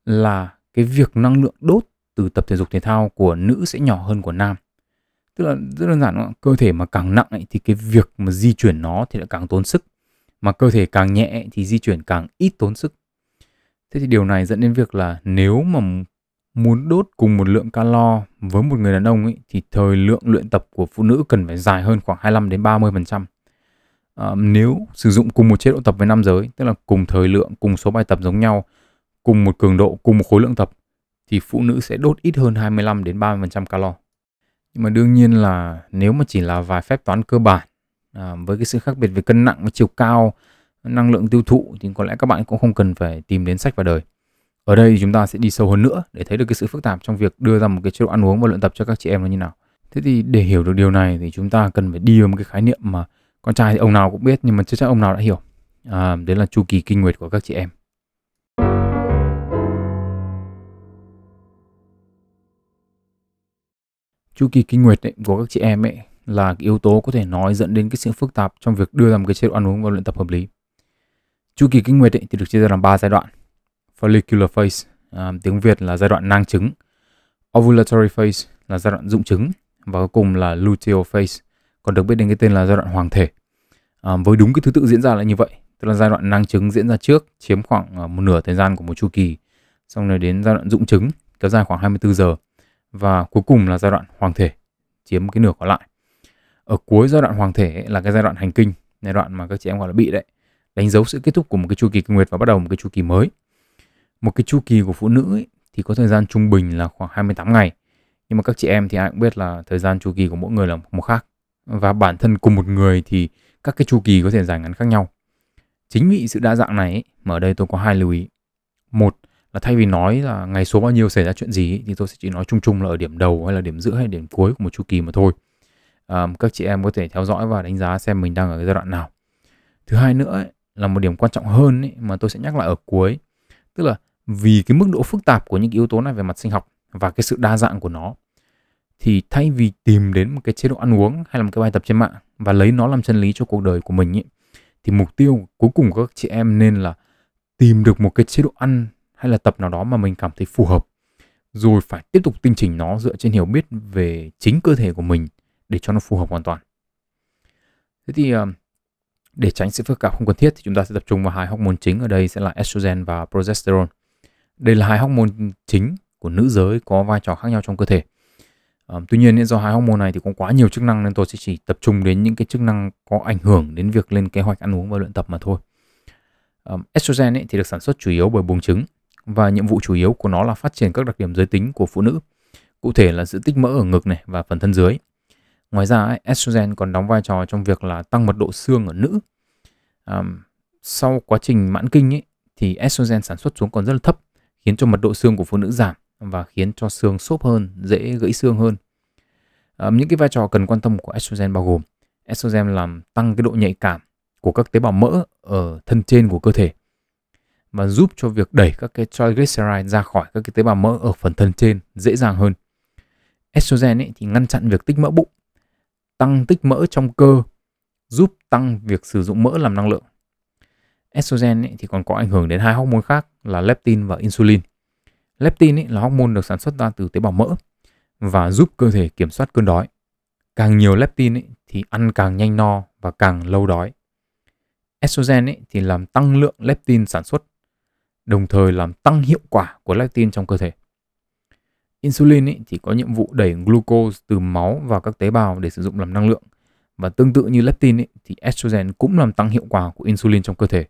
là cái việc năng lượng đốt từ tập thể dục thể thao của nữ sẽ nhỏ hơn của nam. Tức là rất đơn giản đúng cơ thể mà càng nặng ấy, thì cái việc mà di chuyển nó thì lại càng tốn sức. Mà cơ thể càng nhẹ thì di chuyển càng ít tốn sức. Thế thì điều này dẫn đến việc là nếu mà muốn đốt cùng một lượng calo với một người đàn ông ấy thì thời lượng luyện tập của phụ nữ cần phải dài hơn khoảng 25 đến 30 phần trăm. À, nếu sử dụng cùng một chế độ tập với nam giới tức là cùng thời lượng cùng số bài tập giống nhau cùng một cường độ cùng một khối lượng tập thì phụ nữ sẽ đốt ít hơn 25 đến 30 phần trăm calo. Nhưng mà đương nhiên là nếu mà chỉ là vài phép toán cơ bản à, với cái sự khác biệt về cân nặng và chiều cao năng lượng tiêu thụ thì có lẽ các bạn cũng không cần phải tìm đến sách vào đời ở đây chúng ta sẽ đi sâu hơn nữa để thấy được cái sự phức tạp trong việc đưa ra một cái chế độ ăn uống và luyện tập cho các chị em nó như nào thế thì để hiểu được điều này thì chúng ta cần phải đi vào một cái khái niệm mà con trai thì ông nào cũng biết nhưng mà chưa chắc ông nào đã hiểu à, đấy là chu kỳ kinh nguyệt của các chị em chu kỳ kinh nguyệt ấy, của các chị em ấy là cái yếu tố có thể nói dẫn đến cái sự phức tạp trong việc đưa ra một cái chế độ ăn uống và luyện tập hợp lý. Chu kỳ kinh nguyệt ấy thì được chia ra làm 3 giai đoạn. Follicular phase, à, tiếng Việt là giai đoạn nang trứng. Ovulatory phase là giai đoạn dụng trứng và cuối cùng là luteal phase, còn được biết đến cái tên là giai đoạn hoàng thể. À, với đúng cái thứ tự diễn ra là như vậy, tức là giai đoạn nang trứng diễn ra trước, chiếm khoảng à, một nửa thời gian của một chu kỳ, xong rồi đến giai đoạn dụng trứng kéo dài khoảng 24 giờ và cuối cùng là giai đoạn hoàng thể chiếm cái nửa còn lại ở cuối giai đoạn hoàng thể ấy, là cái giai đoạn hành kinh giai đoạn mà các chị em gọi là bị đấy đánh dấu sự kết thúc của một cái chu kỳ kinh nguyệt và bắt đầu một cái chu kỳ mới một cái chu kỳ của phụ nữ ấy, thì có thời gian trung bình là khoảng 28 ngày. Nhưng mà các chị em thì ai cũng biết là thời gian chu kỳ của mỗi người là một khác. Và bản thân cùng một người thì các cái chu kỳ có thể dài ngắn khác nhau. Chính vì sự đa dạng này ấy, mà ở đây tôi có hai lưu ý. Một là thay vì nói là ngày số bao nhiêu xảy ra chuyện gì thì tôi sẽ chỉ nói chung chung là ở điểm đầu hay là điểm giữa hay điểm cuối của một chu kỳ mà thôi. À, các chị em có thể theo dõi và đánh giá xem mình đang ở cái giai đoạn nào. Thứ hai nữa ấy, là một điểm quan trọng hơn ấy, mà tôi sẽ nhắc lại ở cuối. Tức là vì cái mức độ phức tạp của những yếu tố này về mặt sinh học và cái sự đa dạng của nó thì thay vì tìm đến một cái chế độ ăn uống hay là một cái bài tập trên mạng và lấy nó làm chân lý cho cuộc đời của mình ý, thì mục tiêu cuối cùng của các chị em nên là tìm được một cái chế độ ăn hay là tập nào đó mà mình cảm thấy phù hợp rồi phải tiếp tục tinh chỉnh nó dựa trên hiểu biết về chính cơ thể của mình để cho nó phù hợp hoàn toàn. Thế thì ờ, để tránh sự phức tạp không cần thiết thì chúng ta sẽ tập trung vào hai hormone chính ở đây sẽ là estrogen và progesterone. Đây là hai hormone chính của nữ giới có vai trò khác nhau trong cơ thể. À, tuy nhiên do hai hormone này thì có quá nhiều chức năng nên tôi sẽ chỉ tập trung đến những cái chức năng có ảnh hưởng đến việc lên kế hoạch ăn uống và luyện tập mà thôi. À, estrogen ấy thì được sản xuất chủ yếu bởi buồng trứng và nhiệm vụ chủ yếu của nó là phát triển các đặc điểm giới tính của phụ nữ, cụ thể là sự tích mỡ ở ngực này và phần thân dưới. Ngoài ra, estrogen còn đóng vai trò trong việc là tăng mật độ xương ở nữ. À, sau quá trình mãn kinh ấy, thì estrogen sản xuất xuống còn rất là thấp, khiến cho mật độ xương của phụ nữ giảm và khiến cho xương xốp hơn, dễ gãy xương hơn. À, những cái vai trò cần quan tâm của estrogen bao gồm estrogen làm tăng cái độ nhạy cảm của các tế bào mỡ ở thân trên của cơ thể và giúp cho việc đẩy các cái triglyceride ra khỏi các cái tế bào mỡ ở phần thân trên dễ dàng hơn. Estrogen ấy thì ngăn chặn việc tích mỡ bụng, tăng tích mỡ trong cơ, giúp tăng việc sử dụng mỡ làm năng lượng. Estrogen ấy thì còn có ảnh hưởng đến hai hormone khác là leptin và insulin. Leptin ấy là hormone được sản xuất ra từ tế bào mỡ và giúp cơ thể kiểm soát cơn đói. Càng nhiều leptin ấy thì ăn càng nhanh no và càng lâu đói. Estrogen ấy thì làm tăng lượng leptin sản xuất đồng thời làm tăng hiệu quả của leptin trong cơ thể. Insulin thì có nhiệm vụ đẩy glucose từ máu vào các tế bào để sử dụng làm năng lượng. Và tương tự như leptin thì estrogen cũng làm tăng hiệu quả của insulin trong cơ thể,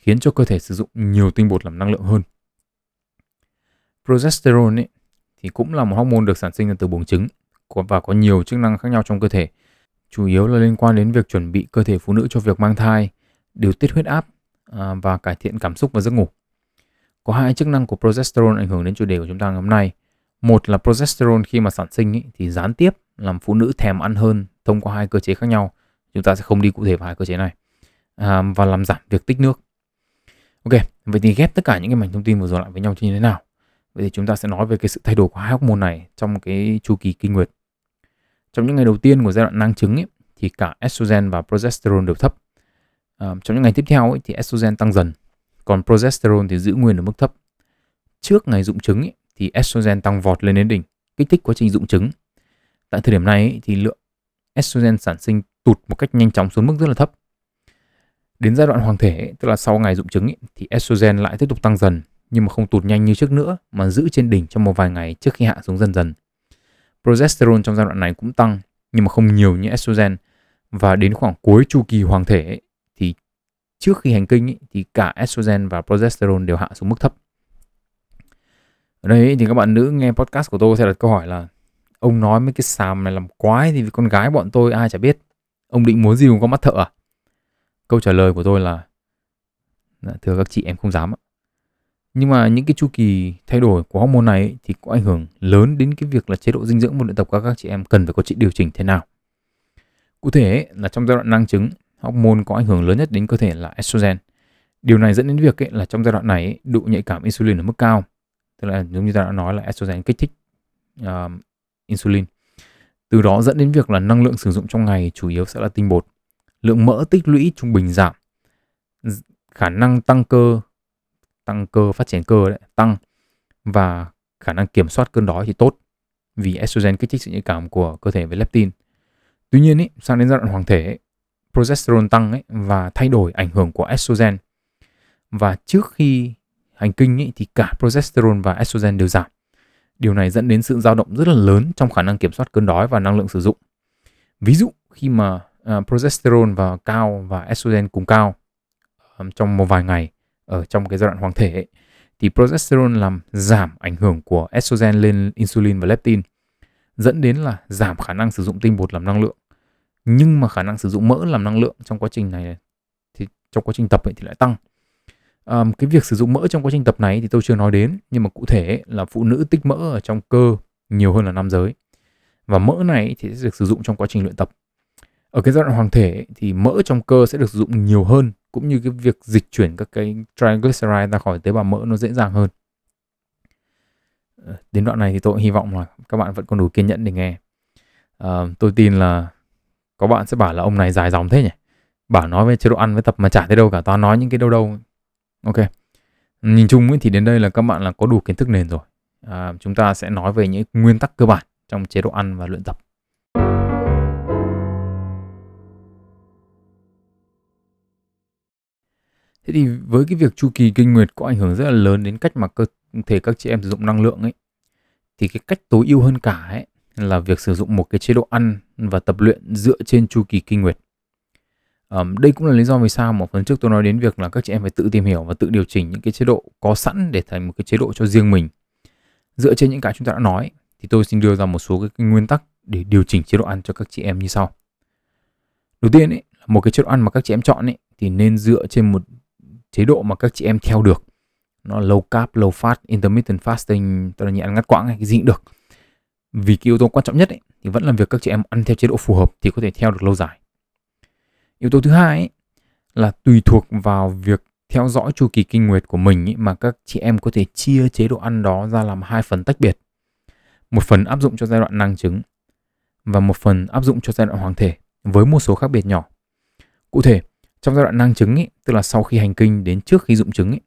khiến cho cơ thể sử dụng nhiều tinh bột làm năng lượng hơn. Progesterone ấy, thì cũng là một hormone được sản sinh từ buồng trứng và có nhiều chức năng khác nhau trong cơ thể. chủ yếu là liên quan đến việc chuẩn bị cơ thể phụ nữ cho việc mang thai, điều tiết huyết áp à, và cải thiện cảm xúc và giấc ngủ. Có hai chức năng của progesterone ảnh hưởng đến chủ đề của chúng ta ngày hôm nay. Một là progesterone khi mà sản sinh ấy, thì gián tiếp làm phụ nữ thèm ăn hơn thông qua hai cơ chế khác nhau. Chúng ta sẽ không đi cụ thể vào hai cơ chế này. À, và làm giảm việc tích nước. Ok, vậy thì ghép tất cả những cái mảnh thông tin vừa rồi lại với nhau như thế nào? Vậy thì chúng ta sẽ nói về cái sự thay đổi của hai hormone này trong cái chu kỳ kinh nguyệt. Trong những ngày đầu tiên của giai đoạn nang trứng ấy, thì cả estrogen và progesterone đều thấp. À, trong những ngày tiếp theo ấy, thì estrogen tăng dần, còn progesterone thì giữ nguyên ở mức thấp. Trước ngày dụng trứng ấy, thì estrogen tăng vọt lên đến đỉnh, kích thích quá trình dụng trứng. Tại thời điểm này ấy, thì lượng estrogen sản sinh tụt một cách nhanh chóng xuống mức rất là thấp. Đến giai đoạn hoàng thể, ấy, tức là sau ngày dụng trứng ấy, thì estrogen lại tiếp tục tăng dần nhưng mà không tụt nhanh như trước nữa mà giữ trên đỉnh trong một vài ngày trước khi hạ xuống dần dần. Progesterone trong giai đoạn này cũng tăng nhưng mà không nhiều như estrogen và đến khoảng cuối chu kỳ hoàng thể ấy, thì trước khi hành kinh ấy, thì cả estrogen và progesterone đều hạ xuống mức thấp. Ở đây thì các bạn nữ nghe podcast của tôi sẽ đặt câu hỏi là ông nói mấy cái xàm này làm quái thì con gái bọn tôi ai chả biết. Ông định muốn gì cũng có mắt thợ à? Câu trả lời của tôi là thưa các chị em không dám ạ. Nhưng mà những cái chu kỳ thay đổi của hormone này ấy, thì có ảnh hưởng lớn đến cái việc là chế độ dinh dưỡng một luyện tập của các chị em cần phải có sự điều chỉnh thế nào. Cụ thể ấy, là trong giai đoạn năng trứng, hormone có ảnh hưởng lớn nhất đến cơ thể là estrogen. Điều này dẫn đến việc ấy, là trong giai đoạn này ấy, độ nhạy cảm insulin ở mức cao. Tức là giống như ta đã nói là estrogen kích thích uh, insulin. Từ đó dẫn đến việc là năng lượng sử dụng trong ngày chủ yếu sẽ là tinh bột. Lượng mỡ tích lũy trung bình giảm. Khả năng tăng cơ tăng cơ phát triển cơ đấy tăng và khả năng kiểm soát cơn đói thì tốt vì estrogen kích thích sự nhạy cảm của cơ thể với leptin. Tuy nhiên ý, sang đến giai đoạn hoàng thể ấy, progesterone tăng ấy, và thay đổi ảnh hưởng của estrogen. Và trước khi hành kinh ấy, thì cả progesterone và estrogen đều giảm. Điều này dẫn đến sự dao động rất là lớn trong khả năng kiểm soát cơn đói và năng lượng sử dụng. Ví dụ khi mà uh, progesterone và cao và estrogen cùng cao um, trong một vài ngày ở trong cái giai đoạn hoàng thể ấy, thì progesterone làm giảm ảnh hưởng của estrogen lên insulin và leptin dẫn đến là giảm khả năng sử dụng tinh bột làm năng lượng. Nhưng mà khả năng sử dụng mỡ làm năng lượng trong quá trình này thì trong quá trình tập ấy thì lại tăng. Um, cái việc sử dụng mỡ trong quá trình tập này thì tôi chưa nói đến nhưng mà cụ thể ấy, là phụ nữ tích mỡ ở trong cơ nhiều hơn là nam giới. Và mỡ này thì sẽ được sử dụng trong quá trình luyện tập ở cái giai đoạn hoàng thể thì mỡ trong cơ sẽ được sử dụng nhiều hơn cũng như cái việc dịch chuyển các cái triglyceride ra khỏi tế bào mỡ nó dễ dàng hơn. Ờ, đến đoạn này thì tôi hy vọng là các bạn vẫn còn đủ kiên nhẫn để nghe. À, tôi tin là có bạn sẽ bảo là ông này dài dòng thế nhỉ? Bảo nói về chế độ ăn với tập mà chả thấy đâu cả toàn nói những cái đâu đâu. Ok. Nhìn chung thì đến đây là các bạn là có đủ kiến thức nền rồi. À, chúng ta sẽ nói về những nguyên tắc cơ bản trong chế độ ăn và luyện tập. Thế thì với cái việc chu kỳ kinh nguyệt có ảnh hưởng rất là lớn đến cách mà cơ thể các chị em sử dụng năng lượng ấy thì cái cách tối ưu hơn cả ấy là việc sử dụng một cái chế độ ăn và tập luyện dựa trên chu kỳ kinh nguyệt. Um, đây cũng là lý do vì sao một phần trước tôi nói đến việc là các chị em phải tự tìm hiểu và tự điều chỉnh những cái chế độ có sẵn để thành một cái chế độ cho riêng mình. Dựa trên những cái chúng ta đã nói thì tôi xin đưa ra một số cái nguyên tắc để điều chỉnh chế độ ăn cho các chị em như sau. Đầu tiên ấy, một cái chế độ ăn mà các chị em chọn ấy thì nên dựa trên một chế độ mà các chị em theo được nó low carb, low fat, intermittent fasting, tức là nhẹ ăn ngắt quãng hay cái gì cũng được. Vì cái yếu tố quan trọng nhất ấy, thì vẫn là việc các chị em ăn theo chế độ phù hợp thì có thể theo được lâu dài. Yếu tố thứ hai ấy, là tùy thuộc vào việc theo dõi chu kỳ kinh nguyệt của mình ấy, mà các chị em có thể chia chế độ ăn đó ra làm hai phần tách biệt. Một phần áp dụng cho giai đoạn năng trứng và một phần áp dụng cho giai đoạn hoàng thể với một số khác biệt nhỏ. Cụ thể, trong giai đoạn năng trứng ấy, tức là sau khi hành kinh đến trước khi dụng trứng ấy,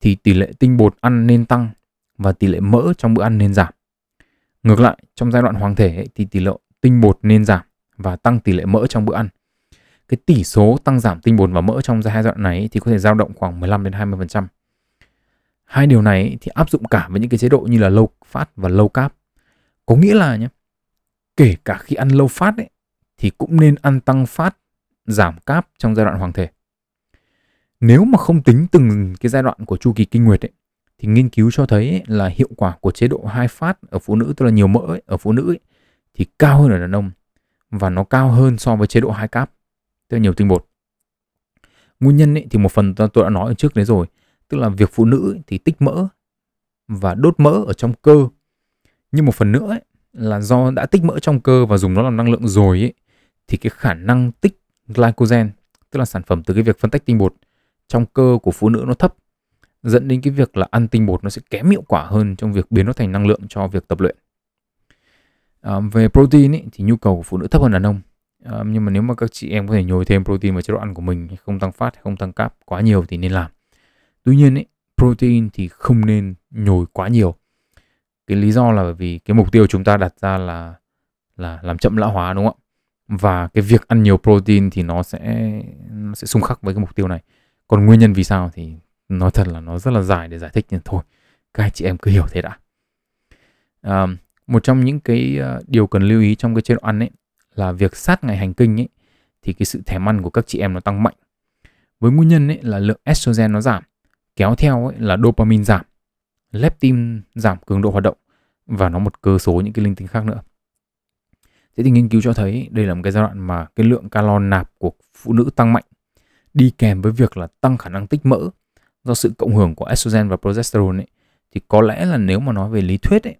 thì tỷ lệ tinh bột ăn nên tăng và tỷ lệ mỡ trong bữa ăn nên giảm. Ngược lại, trong giai đoạn hoàng thể ấy, thì tỷ lệ tinh bột nên giảm và tăng tỷ lệ mỡ trong bữa ăn. Cái tỷ số tăng giảm tinh bột và mỡ trong giai đoạn này thì có thể dao động khoảng 15 đến 20%. Hai điều này thì áp dụng cả với những cái chế độ như là low fat và low carb. Có nghĩa là nhé, kể cả khi ăn low fat ấy, thì cũng nên ăn tăng phát giảm cáp trong giai đoạn hoàng thể. Nếu mà không tính từng cái giai đoạn của chu kỳ kinh nguyệt ấy, thì nghiên cứu cho thấy là hiệu quả của chế độ hai phát ở phụ nữ tức là nhiều mỡ ấy, ở phụ nữ ấy, thì cao hơn ở đàn ông và nó cao hơn so với chế độ hai cáp tức là nhiều tinh bột. Nguyên nhân ấy, thì một phần tôi đã nói ở trước đấy rồi, tức là việc phụ nữ thì tích mỡ và đốt mỡ ở trong cơ. Nhưng một phần nữa ấy, là do đã tích mỡ trong cơ và dùng nó làm năng lượng rồi ấy, thì cái khả năng tích glycogen, tức là sản phẩm từ cái việc phân tách tinh bột trong cơ của phụ nữ nó thấp dẫn đến cái việc là ăn tinh bột nó sẽ kém hiệu quả hơn trong việc biến nó thành năng lượng cho việc tập luyện. À, về protein ý, thì nhu cầu của phụ nữ thấp hơn đàn ông. À, nhưng mà nếu mà các chị em có thể nhồi thêm protein vào chế độ ăn của mình, không tăng phát, không tăng cáp quá nhiều thì nên làm. Tuy nhiên ý, protein thì không nên nhồi quá nhiều. Cái lý do là bởi vì cái mục tiêu chúng ta đặt ra là là làm chậm lão hóa đúng không ạ? Và cái việc ăn nhiều protein thì nó sẽ nó sẽ xung khắc với cái mục tiêu này. Còn nguyên nhân vì sao thì nói thật là nó rất là dài để giải thích nhưng thôi các anh chị em cứ hiểu thế đã. À, một trong những cái ờ, điều cần lưu ý trong cái chế độ ăn ấy là việc sát ngày hành kinh ấy thì cái sự thèm ăn của các chị em nó tăng mạnh. Với nguyên nhân ấy là lượng estrogen nó giảm kéo theo ấy là dopamine giảm leptin giảm cường độ hoạt động và nó một cơ số những cái linh tinh khác nữa thế thì nghiên cứu cho thấy đây là một cái giai đoạn mà cái lượng calo nạp của phụ nữ tăng mạnh đi kèm với việc là tăng khả năng tích mỡ do sự cộng hưởng của estrogen và progesterone ấy, thì có lẽ là nếu mà nói về lý thuyết ấy,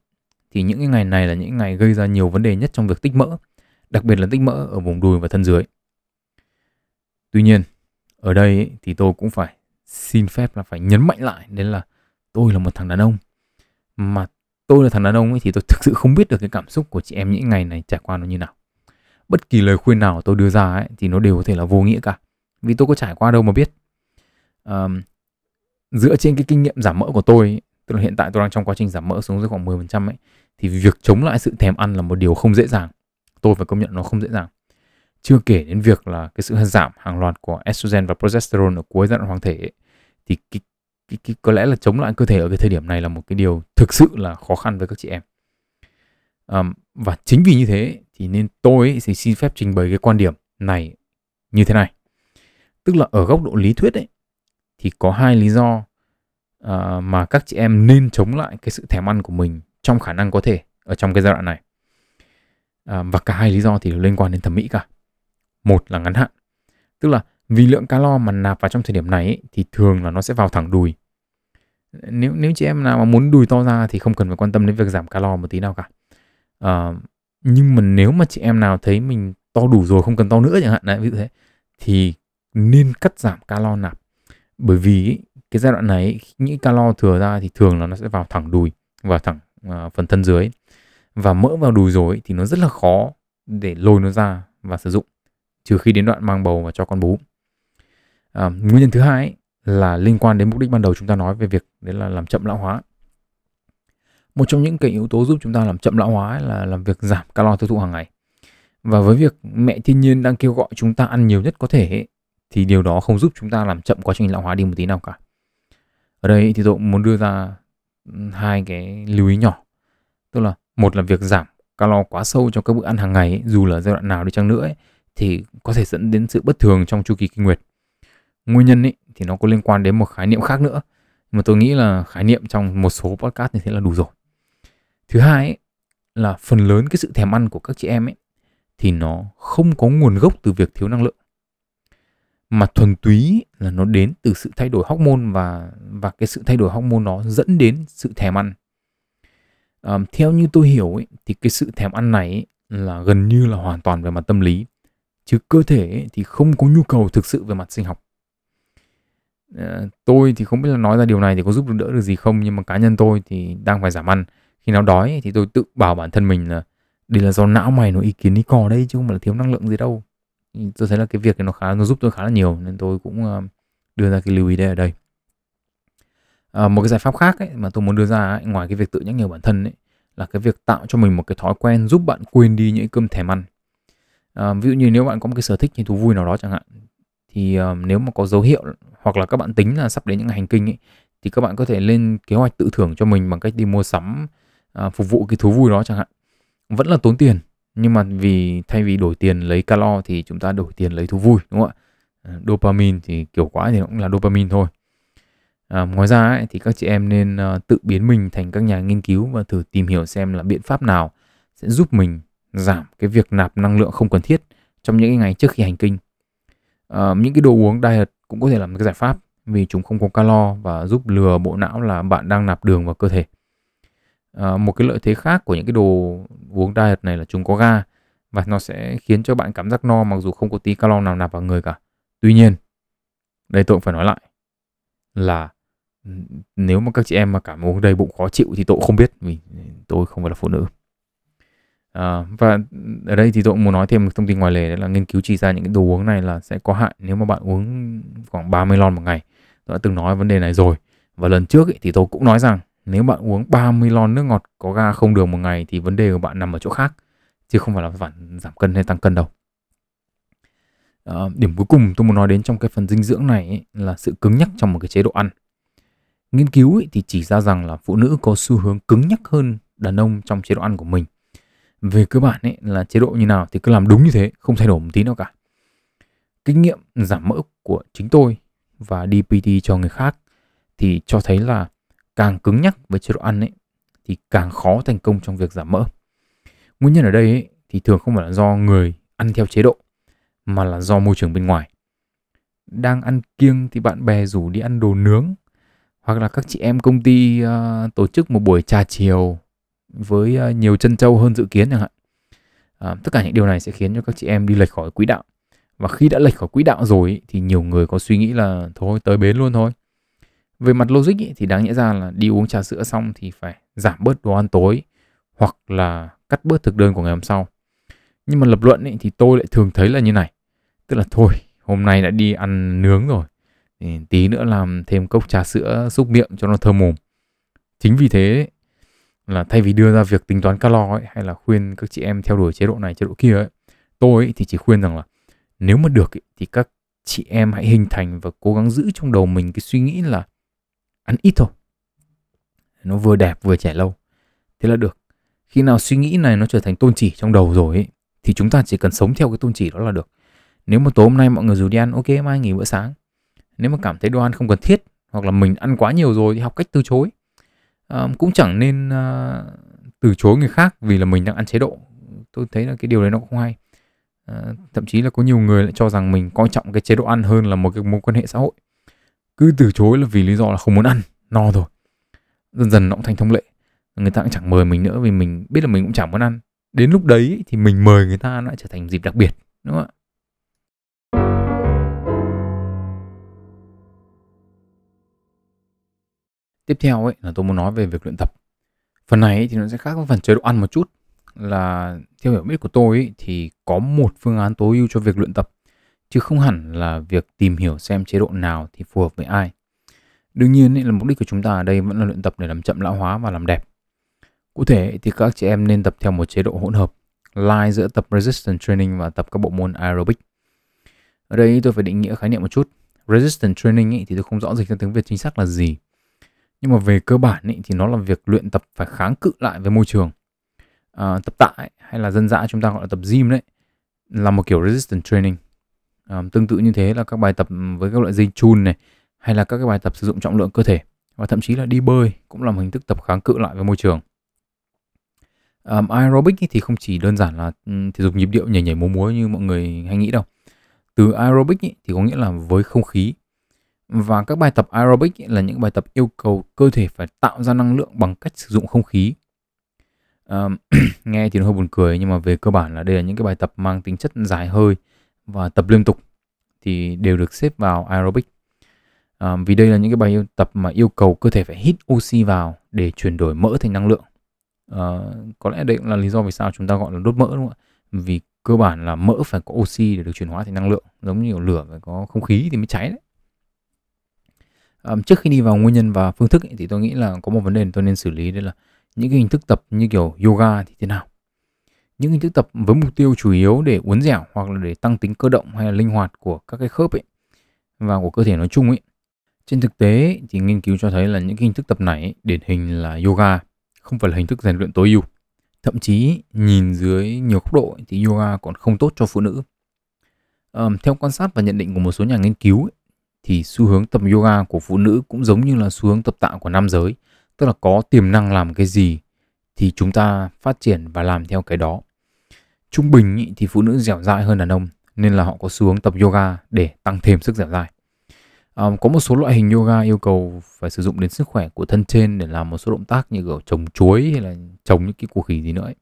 thì những cái ngày này là những ngày gây ra nhiều vấn đề nhất trong việc tích mỡ, đặc biệt là tích mỡ ở vùng đùi và thân dưới. Tuy nhiên, ở đây ấy, thì tôi cũng phải xin phép là phải nhấn mạnh lại nên là tôi là một thằng đàn ông mà tôi là thằng đàn ông ấy thì tôi thực sự không biết được cái cảm xúc của chị em những ngày này trải qua nó như nào. Bất kỳ lời khuyên nào tôi đưa ra ấy, thì nó đều có thể là vô nghĩa cả. Vì tôi có trải qua đâu mà biết. Um, dựa trên cái kinh nghiệm giảm mỡ của tôi tức là hiện tại tôi đang trong quá trình giảm mỡ xuống dưới khoảng 10% ấy thì việc chống lại sự thèm ăn là một điều không dễ dàng tôi phải công nhận nó không dễ dàng chưa kể đến việc là cái sự giảm hàng loạt của estrogen và progesterone ở cuối giai đoạn hoàng thể ấy, thì cái, cái, cái, có lẽ là chống lại cơ thể ở cái thời điểm này là một cái điều thực sự là khó khăn với các chị em. Um, và chính vì như thế thì nên tôi thì xin phép trình bày cái quan điểm này như thế này. Tức là ở góc độ lý thuyết ấy thì có hai lý do uh, mà các chị em nên chống lại cái sự thèm ăn của mình trong khả năng có thể ở trong cái giai đoạn này. Uh, và cả hai lý do thì liên quan đến thẩm mỹ cả. Một là ngắn hạn. Tức là vì lượng calo mà nạp vào trong thời điểm này ấy, thì thường là nó sẽ vào thẳng đùi nếu nếu chị em nào mà muốn đùi to ra thì không cần phải quan tâm đến việc giảm calo một tí nào cả. Uh, nhưng mà nếu mà chị em nào thấy mình to đủ rồi không cần to nữa chẳng hạn đấy ví dụ thế thì nên cắt giảm calo nạp. Bởi vì cái giai đoạn này những calo thừa ra thì thường là nó sẽ vào thẳng đùi và thẳng uh, phần thân dưới. Và mỡ vào đùi rồi thì nó rất là khó để lôi nó ra và sử dụng trừ khi đến đoạn mang bầu và cho con bú. À, nguyên nhân thứ hai là liên quan đến mục đích ban đầu chúng ta nói về việc đấy là làm chậm lão hóa một trong những cái yếu tố giúp chúng ta làm chậm lão hóa là làm việc giảm calo tiêu thụ hàng ngày và với việc mẹ thiên nhiên đang kêu gọi chúng ta ăn nhiều nhất có thể thì điều đó không giúp chúng ta làm chậm quá trình lão hóa đi một tí nào cả. Ở đây thì tôi cũng muốn đưa ra hai cái lưu ý nhỏ. Tức là một là việc giảm calo quá sâu trong các bữa ăn hàng ngày ấy, dù là giai đoạn nào đi chăng nữa ấy, thì có thể dẫn đến sự bất thường trong chu kỳ kinh nguyệt. Nguyên nhân ấy, thì nó có liên quan đến một khái niệm khác nữa. Mà tôi nghĩ là khái niệm trong một số podcast như thế là đủ rồi. Thứ hai ấy, là phần lớn cái sự thèm ăn của các chị em ấy thì nó không có nguồn gốc từ việc thiếu năng lượng. Mà thuần túy là nó đến từ sự thay đổi hormone và và cái sự thay đổi hormone nó dẫn đến sự thèm ăn. À, theo như tôi hiểu ấy, thì cái sự thèm ăn này ấy, là gần như là hoàn toàn về mặt tâm lý. Chứ cơ thể ấy, thì không có nhu cầu thực sự về mặt sinh học à, tôi thì không biết là nói ra điều này thì có giúp được đỡ được gì không nhưng mà cá nhân tôi thì đang phải giảm ăn. Khi nào đói thì tôi tự bảo bản thân mình là đây là do não mày nó ý kiến đi cò đây chứ không phải là thiếu năng lượng gì đâu. Tôi thấy là cái việc này nó khá nó giúp tôi khá là nhiều nên tôi cũng ờ, đưa ra cái lưu ý đây ở đây. À, một cái giải pháp khác ấy, mà tôi muốn đưa ra ấy, ngoài cái việc tự nhắc nhở bản thân ấy, là cái việc tạo cho mình một cái thói quen giúp bạn quên đi những cơm thèm ăn. À, ví dụ như nếu bạn có một cái sở thích hay thú vui nào đó chẳng hạn thì uh, nếu mà có dấu hiệu hoặc là các bạn tính là sắp đến những ngày hành kinh ấy, thì các bạn có thể lên kế hoạch tự thưởng cho mình bằng cách đi mua sắm uh, phục vụ cái thú vui đó chẳng hạn. Vẫn là tốn tiền nhưng mà vì thay vì đổi tiền lấy calo thì chúng ta đổi tiền lấy thú vui đúng không ạ? Ờ, dopamine thì kiểu quá thì cũng là dopamine thôi. À, ngoài ra ấy, thì các chị em nên uh, tự biến mình thành các nhà nghiên cứu và thử tìm hiểu xem là biện pháp nào sẽ giúp mình giảm cái việc nạp năng lượng không cần thiết trong những ngày trước khi hành kinh. Uh, những cái đồ uống diet cũng có thể là một cái giải pháp vì chúng không có calo và giúp lừa bộ não là bạn đang nạp đường vào cơ thể. Uh, một cái lợi thế khác của những cái đồ uống diet này là chúng có ga và nó sẽ khiến cho bạn cảm giác no mặc dù không có tí calo nào nạp vào người cả. Tuy nhiên, đây tôi cũng phải nói lại là ừ, nếu mà các chị em mà cảm uống đầy bụng khó chịu thì tôi cũng không biết vì tôi không phải là phụ nữ. À, và ở đây thì tôi cũng muốn nói thêm một thông tin ngoài lề đấy là nghiên cứu chỉ ra những cái đồ uống này là sẽ có hại nếu mà bạn uống khoảng 30 lon một ngày. Tôi đã từng nói vấn đề này rồi. Và lần trước ấy, thì tôi cũng nói rằng nếu bạn uống 30 lon nước ngọt có ga không đường một ngày thì vấn đề của bạn nằm ở chỗ khác chứ không phải là bạn giảm cân hay tăng cân đâu. À, điểm cuối cùng tôi muốn nói đến trong cái phần dinh dưỡng này ấy, là sự cứng nhắc trong một cái chế độ ăn. Nghiên cứu ấy thì chỉ ra rằng là phụ nữ có xu hướng cứng nhắc hơn đàn ông trong chế độ ăn của mình về cơ bản ấy là chế độ như nào thì cứ làm đúng như thế không thay đổi một tí nào cả. Kinh nghiệm giảm mỡ của chính tôi và DPT cho người khác thì cho thấy là càng cứng nhắc với chế độ ăn ấy thì càng khó thành công trong việc giảm mỡ. Nguyên nhân ở đây ấy, thì thường không phải là do người ăn theo chế độ mà là do môi trường bên ngoài. Đang ăn kiêng thì bạn bè rủ đi ăn đồ nướng hoặc là các chị em công ty uh, tổ chức một buổi trà chiều với à, nhiều chân trâu hơn dự kiến chẳng hạn. À, tất cả những điều này sẽ khiến cho các chị em đi lệch khỏi quỹ đạo. Và khi đã lệch khỏi quỹ đạo rồi thì nhiều người có suy nghĩ là thôi tới bến luôn thôi. Về mặt logic ý, thì đáng nhẽ ra là đi uống trà sữa xong thì phải giảm bớt đồ ăn tối hoặc là cắt bớt thực đơn của ngày hôm sau. Nhưng mà lập luận ý, thì tôi lại thường thấy là như này. Tức là thôi hôm nay đã đi ăn nướng rồi. Thì tí nữa làm thêm cốc trà sữa xúc miệng cho nó thơm mồm. Chính vì thế là thay vì đưa ra việc tính toán calo ấy hay là khuyên các chị em theo đuổi chế độ này chế độ kia ấy tôi ấy, thì chỉ khuyên rằng là nếu mà được ấy, thì các chị em hãy hình thành và cố gắng giữ trong đầu mình cái suy nghĩ là ăn ít thôi. Nó vừa đẹp vừa trẻ lâu. Thế là được. Khi nào suy nghĩ này nó trở thành tôn chỉ trong đầu rồi ấy, thì chúng ta chỉ cần sống theo cái tôn chỉ đó là được. Nếu mà tối hôm nay mọi người dù đi ăn ok mai nghỉ bữa sáng. Nếu mà cảm thấy đồ ăn không cần thiết hoặc là mình ăn quá nhiều rồi thì học cách từ chối uh, cũng chẳng nên uh, từ chối người khác vì là mình đang ăn chế độ. Tôi thấy là cái điều đấy nó không hay. Uh, thậm chí là có nhiều người lại cho rằng mình coi trọng cái chế độ ăn hơn là một cái mối quan hệ xã hội. Cứ từ chối là vì lý do là không muốn ăn no rồi. Dần dần nó cũng thành thông lệ. Người ta cũng chẳng mời mình nữa vì mình biết là mình cũng chẳng muốn ăn. Đến lúc đấy thì mình mời người ta nó lại trở thành dịp đặc biệt đúng không ạ? Tiếp theo ấy là tôi muốn nói về việc luyện tập. Phần này ấy, thì nó sẽ khác với phần chế độ ăn một chút là theo hiểu biết của tôi ấy, thì có một phương án tối ưu cho việc luyện tập chứ không hẳn là việc tìm hiểu xem chế độ nào thì phù hợp với ai. Đương nhiên ấy, là mục đích của chúng ta ở đây vẫn là luyện tập để làm chậm lão hóa và làm đẹp. Cụ thể thì các chị em nên tập theo một chế độ hỗn hợp, line giữa tập resistance training và tập các bộ môn aerobic. Ở đây tôi phải định nghĩa khái niệm một chút. Resistance training ấy, thì tôi không rõ dịch ra tiếng Việt chính xác là gì nhưng mà về cơ bản ý, thì nó là việc luyện tập phải kháng cự lại với môi trường. À, tập tạ hay là dân dã chúng ta gọi là tập gym đấy là một kiểu resistance training. À, tương tự như thế là các bài tập với các loại dây chun này hay là các cái bài tập sử dụng trọng lượng cơ thể và thậm chí là đi bơi cũng là một hình thức tập kháng cự lại với môi trường. Um, aerobic thì không chỉ đơn giản là ừ, thể dục nhịp điệu nhảy nhảy múa múa như mọi người hay nghĩ đâu. Từ aerobic thì có nghĩa là với không khí và các bài tập aerobic là những bài tập yêu cầu cơ thể phải tạo ra năng lượng bằng cách sử dụng không khí. Nghe thì nó hơi buồn cười nhưng mà về cơ bản là đây là những cái bài tập mang tính chất dài hơi và tập liên tục thì đều được xếp vào aerobic. À, vì đây là những cái bài tập mà yêu cầu cơ thể phải hít oxy vào để chuyển đổi mỡ thành năng lượng. À, có lẽ đây cũng là lý do vì sao chúng ta gọi là đốt mỡ đúng không ạ? Vì cơ bản là mỡ phải có oxy để được chuyển hóa thành năng lượng, giống như lửa phải có không khí thì mới cháy đấy um, trước khi đi vào nguyên nhân và phương thức ấy, thì tôi nghĩ là có một vấn đề tôi nên xử lý đấy là những cái hình thức tập như kiểu yoga thì thế nào? Những hình thức tập với mục tiêu chủ yếu để uốn dẻo hoặc là để tăng tính cơ động hay là linh hoạt của các cái khớp ấy và của cơ thể nói chung ấy. Trên thực tế thì nghiên cứu cho thấy là những cái hình thức tập này ấy, điển hình là yoga không phải là hình thức rèn luyện tối ưu. Thậm chí nhìn dưới nhiều góc độ ấy, thì yoga còn không tốt cho phụ nữ. Um, theo quan sát và nhận định của một số nhà nghiên cứu ấy, thì xu hướng tập yoga của phụ nữ cũng giống như là xu hướng tập tạ của nam giới, tức là có tiềm năng làm cái gì thì chúng ta phát triển và làm theo cái đó. trung bình ý, thì phụ nữ dẻo dai hơn đàn ông nên là họ có xu hướng tập yoga để tăng thêm sức dẻo dai. À, có một số loại hình yoga yêu cầu phải sử dụng đến sức khỏe của thân trên để làm một số động tác như kiểu trồng chuối hay là trồng những cái củ khỉ gì nữa ấy.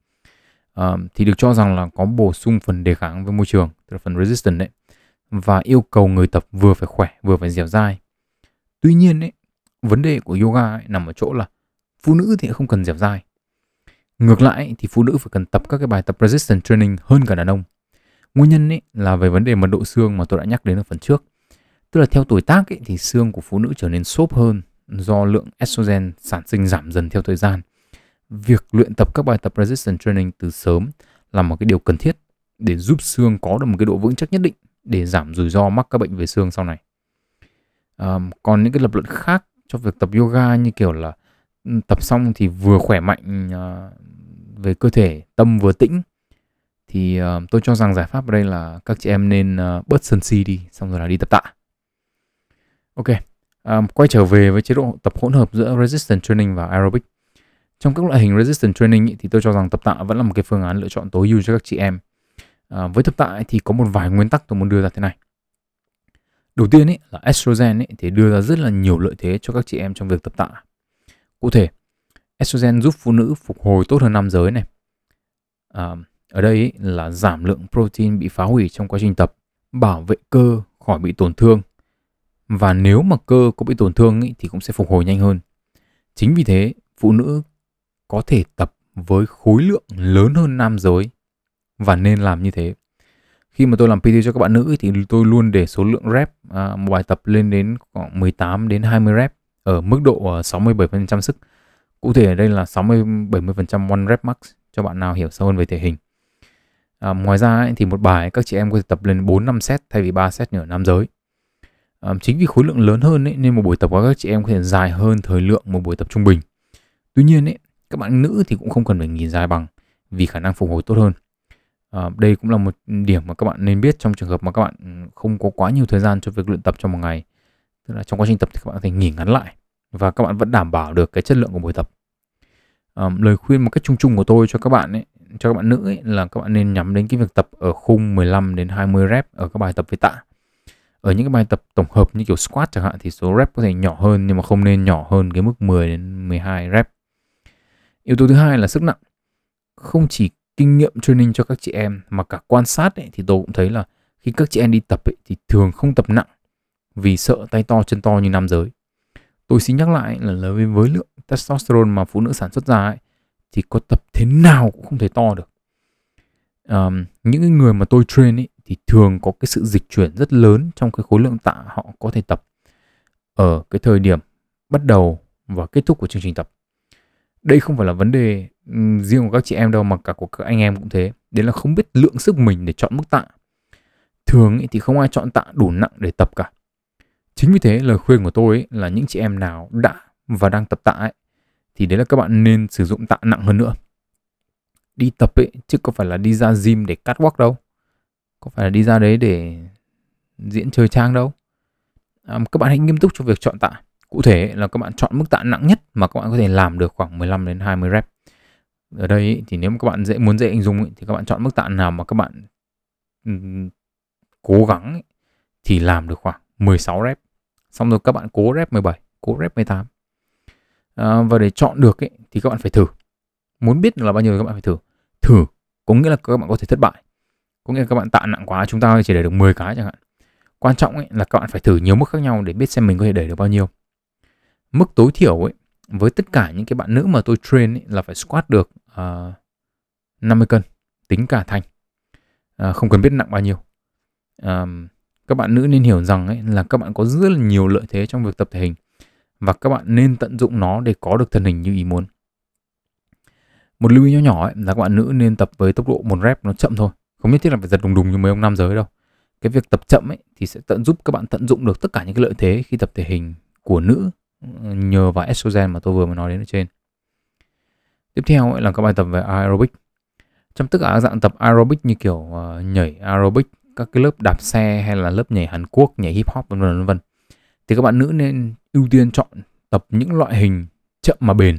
À, thì được cho rằng là có bổ sung phần đề kháng với môi trường, tức là phần resistance đấy và yêu cầu người tập vừa phải khỏe vừa phải dẻo dai. Tuy nhiên ấy, vấn đề của yoga ấy nằm ở chỗ là phụ nữ thì không cần dẻo dai. Ngược lại thì phụ nữ phải cần tập các cái bài tập resistance training hơn cả đàn ông. Nguyên nhân ấy là về vấn đề mật độ xương mà tôi đã nhắc đến ở phần trước. Tức là theo tuổi tác ấy, thì xương của phụ nữ trở nên xốp hơn do lượng estrogen sản sinh giảm dần theo thời gian. Việc luyện tập các bài tập resistance training từ sớm là một cái điều cần thiết để giúp xương có được một cái độ vững chắc nhất định để giảm rủi ro mắc các bệnh về xương sau này. À, còn những cái lập luận khác cho việc tập yoga như kiểu là ừ, tập xong thì vừa khỏe mạnh uh, về cơ thể, tâm vừa tĩnh thì uh, tôi cho rằng giải pháp ở đây là các chị em nên uh, bớt sân si đi xong rồi là đi tập tạ. Ok, um, quay trở về với chế độ tập hỗn hợp giữa resistance training và aerobic. Trong các loại hình resistance training ý, thì tôi cho rằng tập tạ vẫn là một cái phương án lựa chọn tối ưu cho các chị em. À, với tập tại thì có một vài nguyên tắc tôi muốn đưa ra thế này. Đầu tiên ý, là estrogen ý, thì đưa ra rất là nhiều lợi thế cho các chị em trong việc tập tạ. Cụ thể, estrogen giúp phụ nữ phục hồi tốt hơn nam giới này. À, ở đây ý, là giảm lượng protein bị phá hủy trong quá trình tập, bảo vệ cơ khỏi bị tổn thương. Và nếu mà cơ có bị tổn thương ý, thì cũng sẽ phục hồi nhanh hơn. Chính vì thế, phụ nữ có thể tập với khối lượng lớn hơn nam giới và nên làm như thế. Khi mà tôi làm PT cho các bạn nữ thì tôi luôn để số lượng rep à, một bài tập lên đến khoảng 18 đến 20 rep ở mức độ à, 67% sức. Cụ thể ở đây là 60 70% one rep max cho bạn nào hiểu sâu hơn về thể hình. À, ngoài ra ấy, thì một bài các chị em có thể tập lên 4 5 set thay vì 3 set như ở nam giới. À, chính vì khối lượng lớn hơn ấy, nên một buổi tập của các chị em có thể dài hơn thời lượng một buổi tập trung bình. Tuy nhiên ấy, các bạn nữ thì cũng không cần phải nghỉ dài bằng vì khả năng phục hồi tốt hơn. À, đây cũng là một điểm mà các bạn nên biết trong trường hợp mà các bạn ừ, không có quá nhiều thời gian cho việc luyện tập trong một ngày. Tức là trong quá trình tập thì các bạn có thể nghỉ ngắn lại và các bạn vẫn đảm bảo được cái chất lượng của buổi tập. À, lời khuyên một cách chung chung của tôi cho các bạn ấy, cho các bạn nữ ấy, là các bạn nên nhắm đến cái việc tập ở khung 15 đến 20 rep ở các bài tập với tạ. Ở những cái bài tập tổng hợp như kiểu squat chẳng hạn thì số rep có thể nhỏ hơn nhưng mà không nên nhỏ hơn cái mức 10 đến 12 rep. Yếu tố thứ hai là sức nặng. Không chỉ kinh nghiệm training cho các chị em mà cả quan sát ấy, thì tôi cũng thấy là khi các chị em đi tập ấy, thì thường không tập nặng vì sợ tay to chân to như nam giới. Tôi xin nhắc lại là, là với lượng testosterone mà phụ nữ sản xuất ra ấy, thì có tập thế nào cũng không thể to được. Um, những người mà tôi train ấy, thì thường có cái sự dịch chuyển rất lớn trong cái khối lượng tạ họ có thể tập ở cái thời điểm bắt đầu và kết thúc của chương trình tập đây không phải là vấn đề ừ, riêng của các chị em đâu mà cả của các anh em cũng thế. Đấy là không biết lượng sức mình để chọn mức tạ. Thường thì không ai chọn tạ đủ nặng để tập cả. Chính vì thế lời khuyên của tôi ấy là những chị em nào đã và đang tập tạ ấy, thì đấy là các bạn nên sử dụng tạ nặng hơn nữa. Đi tập ấy chứ có phải là đi ra gym để cắt walk đâu. Có phải là đi ra đấy để diễn chơi trang đâu. À, các bạn hãy nghiêm túc cho việc chọn tạ. Cụ thể là các bạn chọn mức tạ nặng nhất mà các bạn có thể làm được khoảng 15 đến 20 rep. Ở đây thì nếu mà các bạn dễ muốn dễ hình dung thì các bạn chọn mức tạ nào mà các bạn cố gắng thì làm được khoảng 16 rep. Xong rồi các bạn cố rep 17, cố rep 18. À, và để chọn được ấy, thì các bạn phải thử. Muốn biết là bao nhiêu các bạn phải thử. Thử có nghĩa là các bạn có thể thất bại. Có nghĩa là các bạn tạ nặng quá chúng ta chỉ để được 10 cái chẳng hạn. Quan trọng ấy là các bạn phải thử nhiều mức khác nhau để biết xem mình có thể đẩy được bao nhiêu mức tối thiểu ấy với tất cả những cái bạn nữ mà tôi train ấy, là phải squat được ờ, uh, 50 cân tính cả thành. Uh, không cần biết nặng bao nhiêu. Uh, các bạn nữ nên hiểu rằng ấy, là các bạn có rất là nhiều lợi thế trong việc tập thể hình và các bạn nên tận dụng nó để có được thân hình như ý muốn. Một lưu ý nhỏ nhỏ ấy, là các bạn nữ nên tập với tốc độ một rep nó chậm thôi không nhất thiết là phải giật đùng đùng như mấy ông nam giới đâu. Cái việc tập chậm ấy thì sẽ tận giúp các bạn tận dụng được tất cả những cái lợi thế khi tập thể hình của nữ nhờ vào estrogen mà tôi vừa mới nói đến ở trên. Tiếp theo là các bài tập về aerobic. Trong tất cả các dạng tập aerobic như kiểu uh, nhảy aerobic, các cái lớp đạp xe hay là lớp nhảy Hàn Quốc, nhảy hip hop vân vân vân thì các bạn nữ nên ưu tiên chọn tập những loại hình chậm mà bền.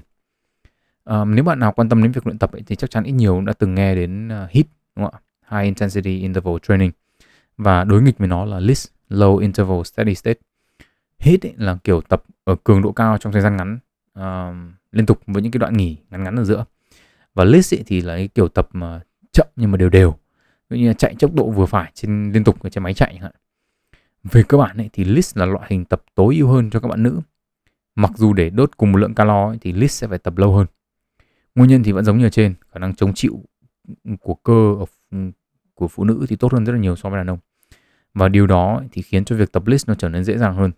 Uh, nếu bạn nào quan tâm đến việc luyện tập ấy, thì chắc chắn ít nhiều đã từng nghe đến uh, đúng không ạ high intensity interval training và đối nghịch với nó là LIST low interval steady state hit ấy, là kiểu tập ở cường độ cao trong thời gian ngắn uh, liên tục với những cái đoạn nghỉ ngắn ngắn ở giữa. Và LIST ấy, thì là cái kiểu tập mà chậm nhưng mà đều đều ví như là chạy tốc độ vừa phải trên liên tục trên máy chạy chẳng hạn. Về cơ bản ấy, thì list là loại hình tập tối ưu hơn cho các bạn nữ. Mặc dù để đốt cùng một lượng calo ấy, thì list sẽ phải tập lâu hơn. Nguyên nhân thì vẫn giống như ở trên khả năng chống chịu của cơ của phụ nữ thì tốt hơn rất là nhiều so với đàn ông. Và điều đó thì khiến cho việc tập list nó trở nên dễ dàng hơn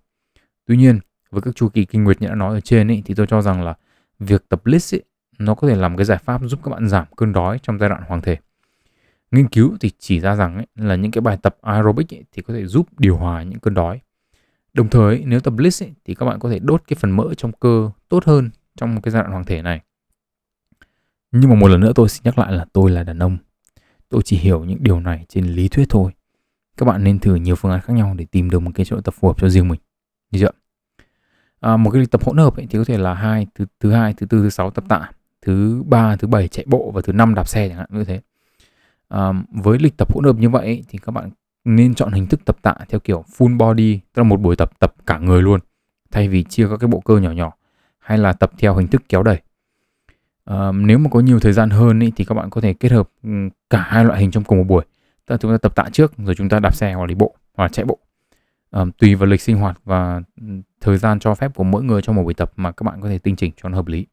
tuy nhiên với các chu kỳ kinh nguyệt như đã nói ở trên ấy, thì tôi cho rằng là việc tập list ấy, nó có thể làm cái giải pháp giúp các bạn giảm cơn đói trong giai đoạn hoàng thể. Nghiên cứu thì chỉ ra rằng ấy, là những cái bài tập aerobic ấy, thì có thể giúp điều hòa những cơn đói. Đồng thời nếu tập list ấy, thì các bạn có thể đốt cái phần mỡ trong cơ tốt hơn trong cái giai đoạn hoàng thể này. Nhưng mà một lần nữa tôi xin nhắc lại là tôi là đàn ông. Tôi chỉ hiểu những điều này trên lý thuyết thôi. Các bạn nên thử nhiều phương án khác nhau để tìm được một cái chỗ tập phù hợp cho riêng mình như chưa? À, một cái tập hỗn hợp ấy, thì có thể là hai thứ thứ hai thứ tư thứ sáu tập tạ thứ ba thứ bảy chạy bộ và thứ năm đạp xe chẳng hạn như thế. À, với lịch tập hỗn hợp như vậy thì các bạn nên chọn hình thức tập tạ theo kiểu full body tức là một buổi tập tập cả người luôn thay vì chia các cái bộ cơ nhỏ nhỏ hay là tập theo hình thức kéo đẩy. À, nếu mà có nhiều thời gian hơn ấy, thì các bạn có thể kết hợp ừ, cả hai loại hình trong cùng một buổi. Tức là chúng ta tập tạ trước rồi chúng ta đạp xe hoặc đi bộ hoặc chạy bộ tùy vào lịch sinh hoạt và thời gian cho phép của mỗi người trong một buổi tập mà các bạn có thể tinh chỉnh cho nó hợp lý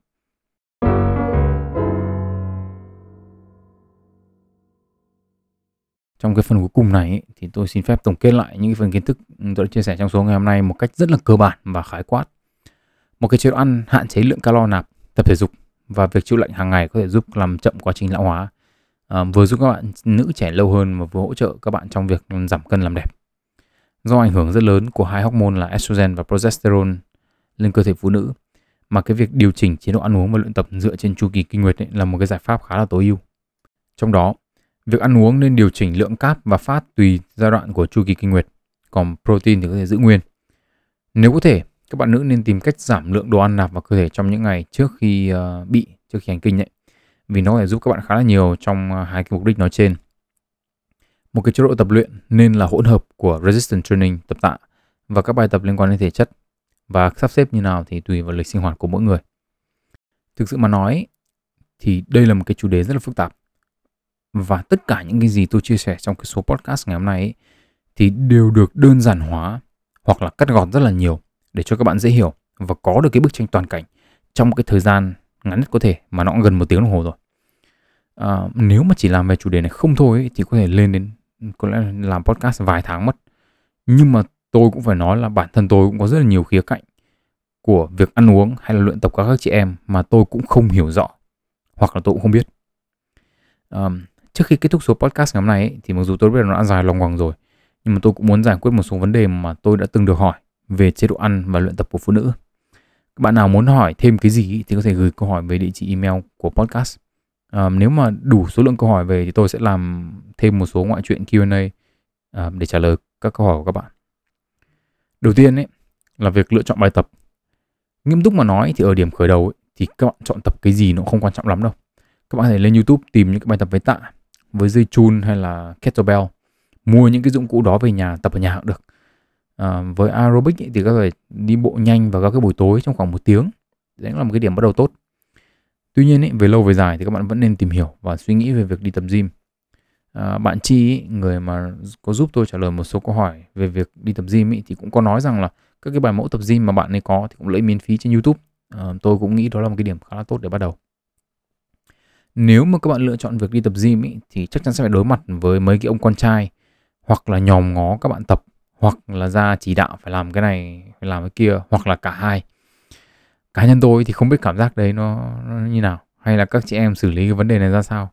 Trong cái phần cuối cùng này ấy, thì tôi xin phép tổng kết lại những phần kiến thức tôi đã chia sẻ trong số ngày hôm nay một cách rất là cơ bản và khái quát. Một cái chế độ ăn hạn chế lượng calo nạp, tập thể dục và việc chịu lạnh hàng ngày có thể giúp làm chậm quá trình lão hóa. À, vừa giúp các bạn nữ trẻ lâu hơn và vừa hỗ trợ các bạn trong việc giảm cân làm đẹp. Do ảnh hưởng rất lớn của hai hormone là estrogen và progesterone lên cơ thể phụ nữ, mà cái việc điều chỉnh chế độ ăn uống và luyện tập dựa trên chu kỳ kinh nguyệt ấy là một cái giải pháp khá là tối ưu. Trong đó, Việc ăn uống nên điều chỉnh lượng cáp và phát tùy giai đoạn của chu kỳ kinh nguyệt, còn protein thì có thể giữ nguyên. Nếu có thể, các bạn nữ nên tìm cách giảm lượng đồ ăn nạp vào cơ thể trong những ngày trước khi ờ, bị, trước khi hành kinh ấy. Vì nó có thể giúp các bạn khá là nhiều trong ờ, hai cái mục đích nói trên. Một cái chế độ tập luyện nên là hỗn hợp của resistance training, tập tạ và các bài tập liên quan đến thể chất và sắp xếp như nào thì tùy vào lịch sinh hoạt của mỗi người. Thực sự mà nói thì đây là một cái chủ đề rất là phức tạp và tất cả những cái gì tôi chia sẻ trong cái số podcast ngày hôm nay ấy, thì đều được đơn giản hóa hoặc là cắt gọt rất là nhiều để cho các bạn dễ hiểu và có được cái bức tranh toàn cảnh trong cái thời gian ngắn nhất có thể mà nó cũng gần một tiếng đồng hồ rồi à, nếu mà chỉ làm về chủ đề này không thôi ấy, thì có thể lên đến có lẽ làm podcast vài tháng mất nhưng mà tôi cũng phải nói là bản thân tôi cũng có rất là nhiều khía cạnh của việc ăn uống hay là luyện tập của các chị em mà tôi cũng không hiểu rõ hoặc là tôi cũng không biết um, trước khi kết thúc số podcast ngày hôm nay ấy, thì mặc dù tôi biết là nó đã dài lòng vòng rồi nhưng mà tôi cũng muốn giải quyết một số vấn đề mà tôi đã từng được hỏi về chế độ ăn và luyện tập của phụ nữ. Bạn nào muốn hỏi thêm cái gì thì có thể gửi câu hỏi về địa chỉ email của podcast um, nếu mà đủ số lượng câu hỏi về thì tôi sẽ làm thêm một số ngoại truyện Q&A à, ờ, để trả lời các câu hỏi của các bạn. Đầu tiên ấy là việc lựa chọn bài tập. Nghiêm túc mà nói thì ở điểm khởi đầu ấy, thì các bạn chọn tập cái gì nó không quan trọng lắm đâu. Các bạn có thể lên YouTube tìm những cái bài tập với tạ với dây chun hay là kettlebell mua những cái dụng cụ đó về nhà tập ở nhà cũng được à, với aerobic ấy, thì các bạn đi bộ nhanh vào các cái buổi tối trong khoảng một tiếng đấy là một cái điểm bắt đầu tốt tuy nhiên ý, về lâu về dài thì các bạn vẫn nên tìm hiểu và suy nghĩ về việc đi tập gym. À, bạn chi ý, người mà có giúp tôi trả lời một số câu hỏi về việc đi tập gym ý, thì cũng có nói rằng là các cái bài mẫu tập gym mà bạn ấy có thì cũng lấy miễn phí trên youtube. À, tôi cũng nghĩ đó là một cái điểm khá là tốt để bắt đầu. Nếu mà các bạn lựa chọn việc đi tập gym ý, thì chắc chắn sẽ phải đối mặt với mấy cái ông con trai hoặc là nhòm ngó các bạn tập hoặc là ra chỉ đạo phải làm cái này phải làm cái kia hoặc là cả hai cá nhân tôi thì không biết cảm giác đấy nó, nó như nào hay là các chị em xử lý cái vấn đề này ra sao.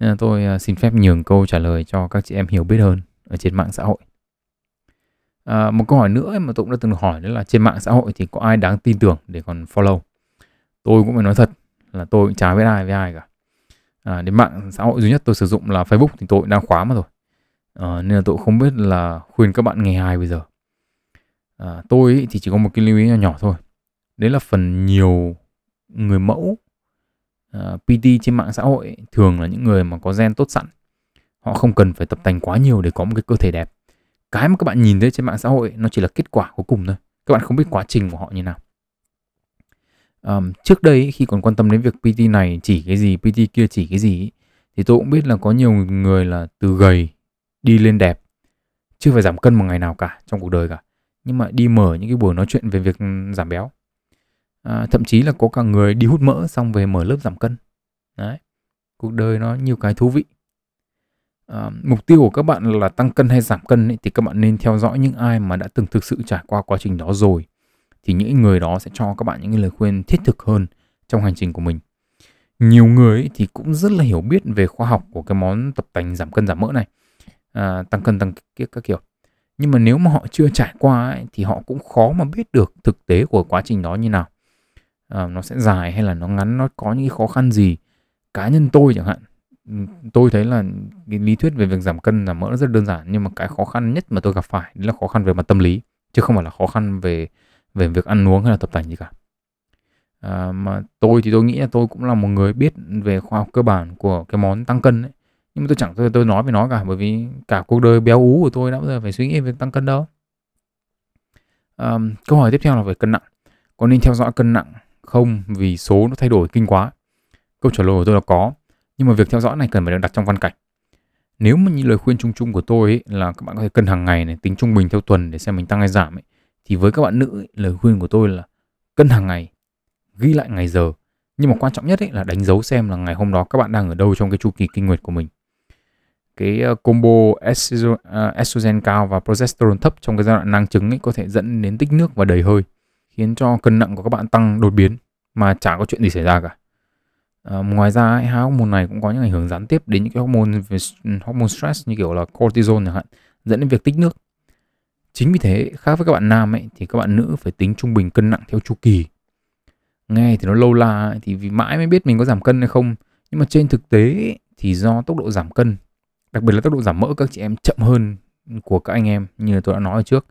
Nên là tôi à, xin phép nhường câu trả lời cho các chị em hiểu biết hơn ở trên mạng xã hội. À, một câu hỏi nữa mà tôi cũng đã từng hỏi đó là trên mạng xã hội thì có ai đáng tin tưởng để còn follow? Tôi cũng phải nói thật là tôi cũng chả biết ai với ai cả. À, đến mạng xã hội duy nhất tôi sử dụng là Facebook thì tôi đang khóa mà rồi. À, nên là tôi không biết là khuyên các bạn nghe ai bây giờ. À, tôi thì chỉ có một cái lưu ý nhỏ nhỏ thôi đấy là phần nhiều người mẫu à, uh, PT trên mạng xã hội thường là những người mà có gen tốt sẵn. Họ không cần phải tập tành quá nhiều để có một cái cơ thể đẹp. Cái mà các bạn nhìn thấy trên mạng xã hội nó chỉ là kết quả cuối cùng thôi. Các bạn không biết quá trình của họ như nào. Um, trước đây khi còn quan tâm đến việc PT này chỉ cái gì PT kia chỉ cái gì thì tôi cũng biết là có nhiều người là từ gầy đi lên đẹp. Chưa phải giảm cân một ngày nào cả trong cuộc đời cả. Nhưng mà đi mở những cái buổi nói chuyện về việc giảm béo à, thậm chí là có cả người đi hút mỡ xong về mở lớp giảm cân. Đấy cuộc đời nó nhiều cái thú vị. À, mục tiêu của các bạn là tăng cân hay giảm cân ấy, thì các bạn nên theo dõi những ai mà đã từng thực sự trải qua quá trình đó rồi thì những người đó sẽ cho các bạn những lời khuyên thiết thực hơn trong hành trình của mình. Nhiều người ấy thì cũng rất là hiểu biết về khoa học của cái món tập tành giảm cân giảm mỡ này à, tăng cân tăng kiếp các kiểu. Nhưng mà nếu mà họ chưa trải qua ấy, thì họ cũng khó mà biết được thực tế của quá trình đó như nào uh, nó sẽ dài hay là nó ngắn nó có những khó khăn gì? Cá nhân tôi chẳng hạn. Tôi thấy là cái lý thuyết về việc giảm cân giảm mỡ rất đơn giản nhưng mà cái khó khăn nhất mà tôi gặp phải là khó khăn về mặt tâm lý chứ không phải là khó khăn về về việc ăn uống hay là tập tành gì cả. À, mà tôi thì tôi nghĩ là tôi cũng là một người biết về khoa học cơ bản của cái món tăng cân ấy. Nhưng mà tôi chẳng tôi, tôi nói về nó cả bởi vì cả cuộc đời béo ú của tôi đã bao giờ phải suy nghĩ về tăng cân đâu. À, câu hỏi tiếp theo là về cân nặng. Có nên theo dõi cân nặng không vì số nó thay đổi kinh quá. Câu trả lời của tôi là có nhưng mà việc theo dõi này cần phải được đặt trong văn cảnh. Nếu mà như lời khuyên chung chung của tôi ấy, là các bạn có thể cân hàng ngày này tính trung bình theo tuần để xem mình tăng hay giảm ấy, thì với các bạn nữ ấy, lời khuyên của tôi là cân hàng ngày ghi lại ngày giờ. Nhưng mà quan trọng nhất ấy là đánh dấu xem là ngày hôm đó các bạn đang ở đâu trong cái chu kỳ kinh nguyệt của mình. Cái ờ, combo ờ, estrogen cao và progesterone thấp trong cái giai đoạn năng trứng ấy có thể dẫn đến tích nước và đầy hơi khiến cho cân nặng của các bạn tăng đột biến mà chả có chuyện gì xảy ra cả. À, ngoài ra hai hormone này cũng có những ảnh hưởng gián tiếp đến những cái hormone về hormone stress như kiểu là cortisol chẳng hạn dẫn đến việc tích nước. Chính vì thế khác với các bạn nam ấy thì các bạn nữ phải tính trung bình cân nặng theo chu kỳ. Nghe thì nó lâu la thì vì mãi mới biết mình có giảm cân hay không. Nhưng mà trên thực tế thì do tốc độ giảm cân đặc biệt là tốc độ giảm mỡ các chị em chậm hơn của các anh em như tôi đã nói ở trước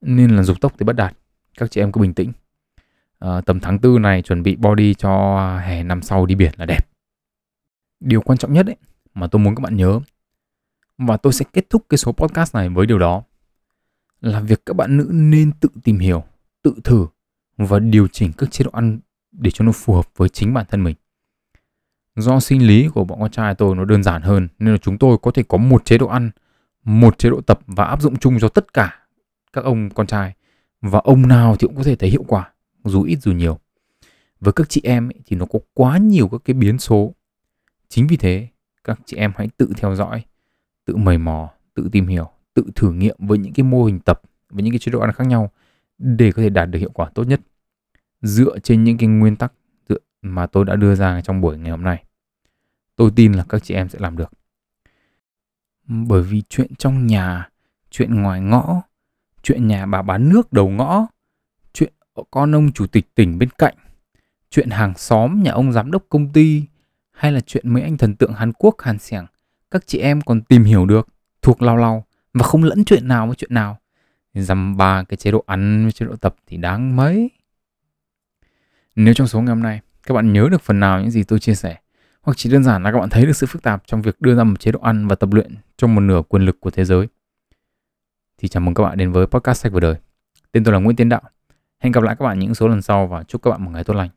nên là dục tốc thì bất đạt các chị em cứ bình tĩnh. À, tầm tháng tư này chuẩn bị body cho hè năm sau đi biển là đẹp. Điều quan trọng nhất ấy mà tôi muốn các bạn nhớ và tôi sẽ kết thúc cái số podcast này với điều đó là việc các bạn nữ nên tự tìm hiểu tự thử và điều chỉnh các chế độ ăn để cho nó phù hợp với chính bản thân mình. Do sinh lý của bọn con trai tôi nó đơn giản hơn nên là chúng tôi có thể có một chế độ ăn một chế độ tập và áp dụng chung cho tất cả các ông con trai và ông nào thì cũng có thể thấy hiệu quả dù ít dù nhiều với các chị em ấy, thì nó có quá nhiều các cái biến số chính vì thế các chị em hãy tự theo dõi tự mầy mò tự tìm hiểu tự thử nghiệm với những cái mô hình tập với những cái chế độ ăn khác nhau để có thể đạt được hiệu quả tốt nhất dựa trên những cái nguyên tắc mà tôi đã đưa ra trong buổi ngày hôm nay. Tôi tin là các chị em sẽ làm được. Bởi vì chuyện trong nhà, chuyện ngoài ngõ, chuyện nhà bà bán nước đầu ngõ, chuyện con ông chủ tịch tỉnh bên cạnh, chuyện hàng xóm nhà ông giám đốc công ty hay là chuyện mấy anh thần tượng Hàn Quốc Hàn Sẻng, các chị em còn tìm hiểu được, thuộc lao lao và không lẫn chuyện nào với chuyện nào. Dăm ba cái chế độ ăn với chế độ tập thì đáng mấy. Nếu trong số ngày hôm nay các bạn nhớ được phần nào những gì tôi chia sẻ hoặc chỉ đơn giản là các bạn thấy được sự phức tạp trong việc đưa ra một chế độ ăn và tập luyện trong một nửa quyền lực của thế giới thì chào mừng các bạn đến với podcast sách vừa đời. Tên tôi là Nguyễn Tiến Đạo. Hẹn gặp lại các bạn những số lần sau và chúc các bạn một ngày tốt lành.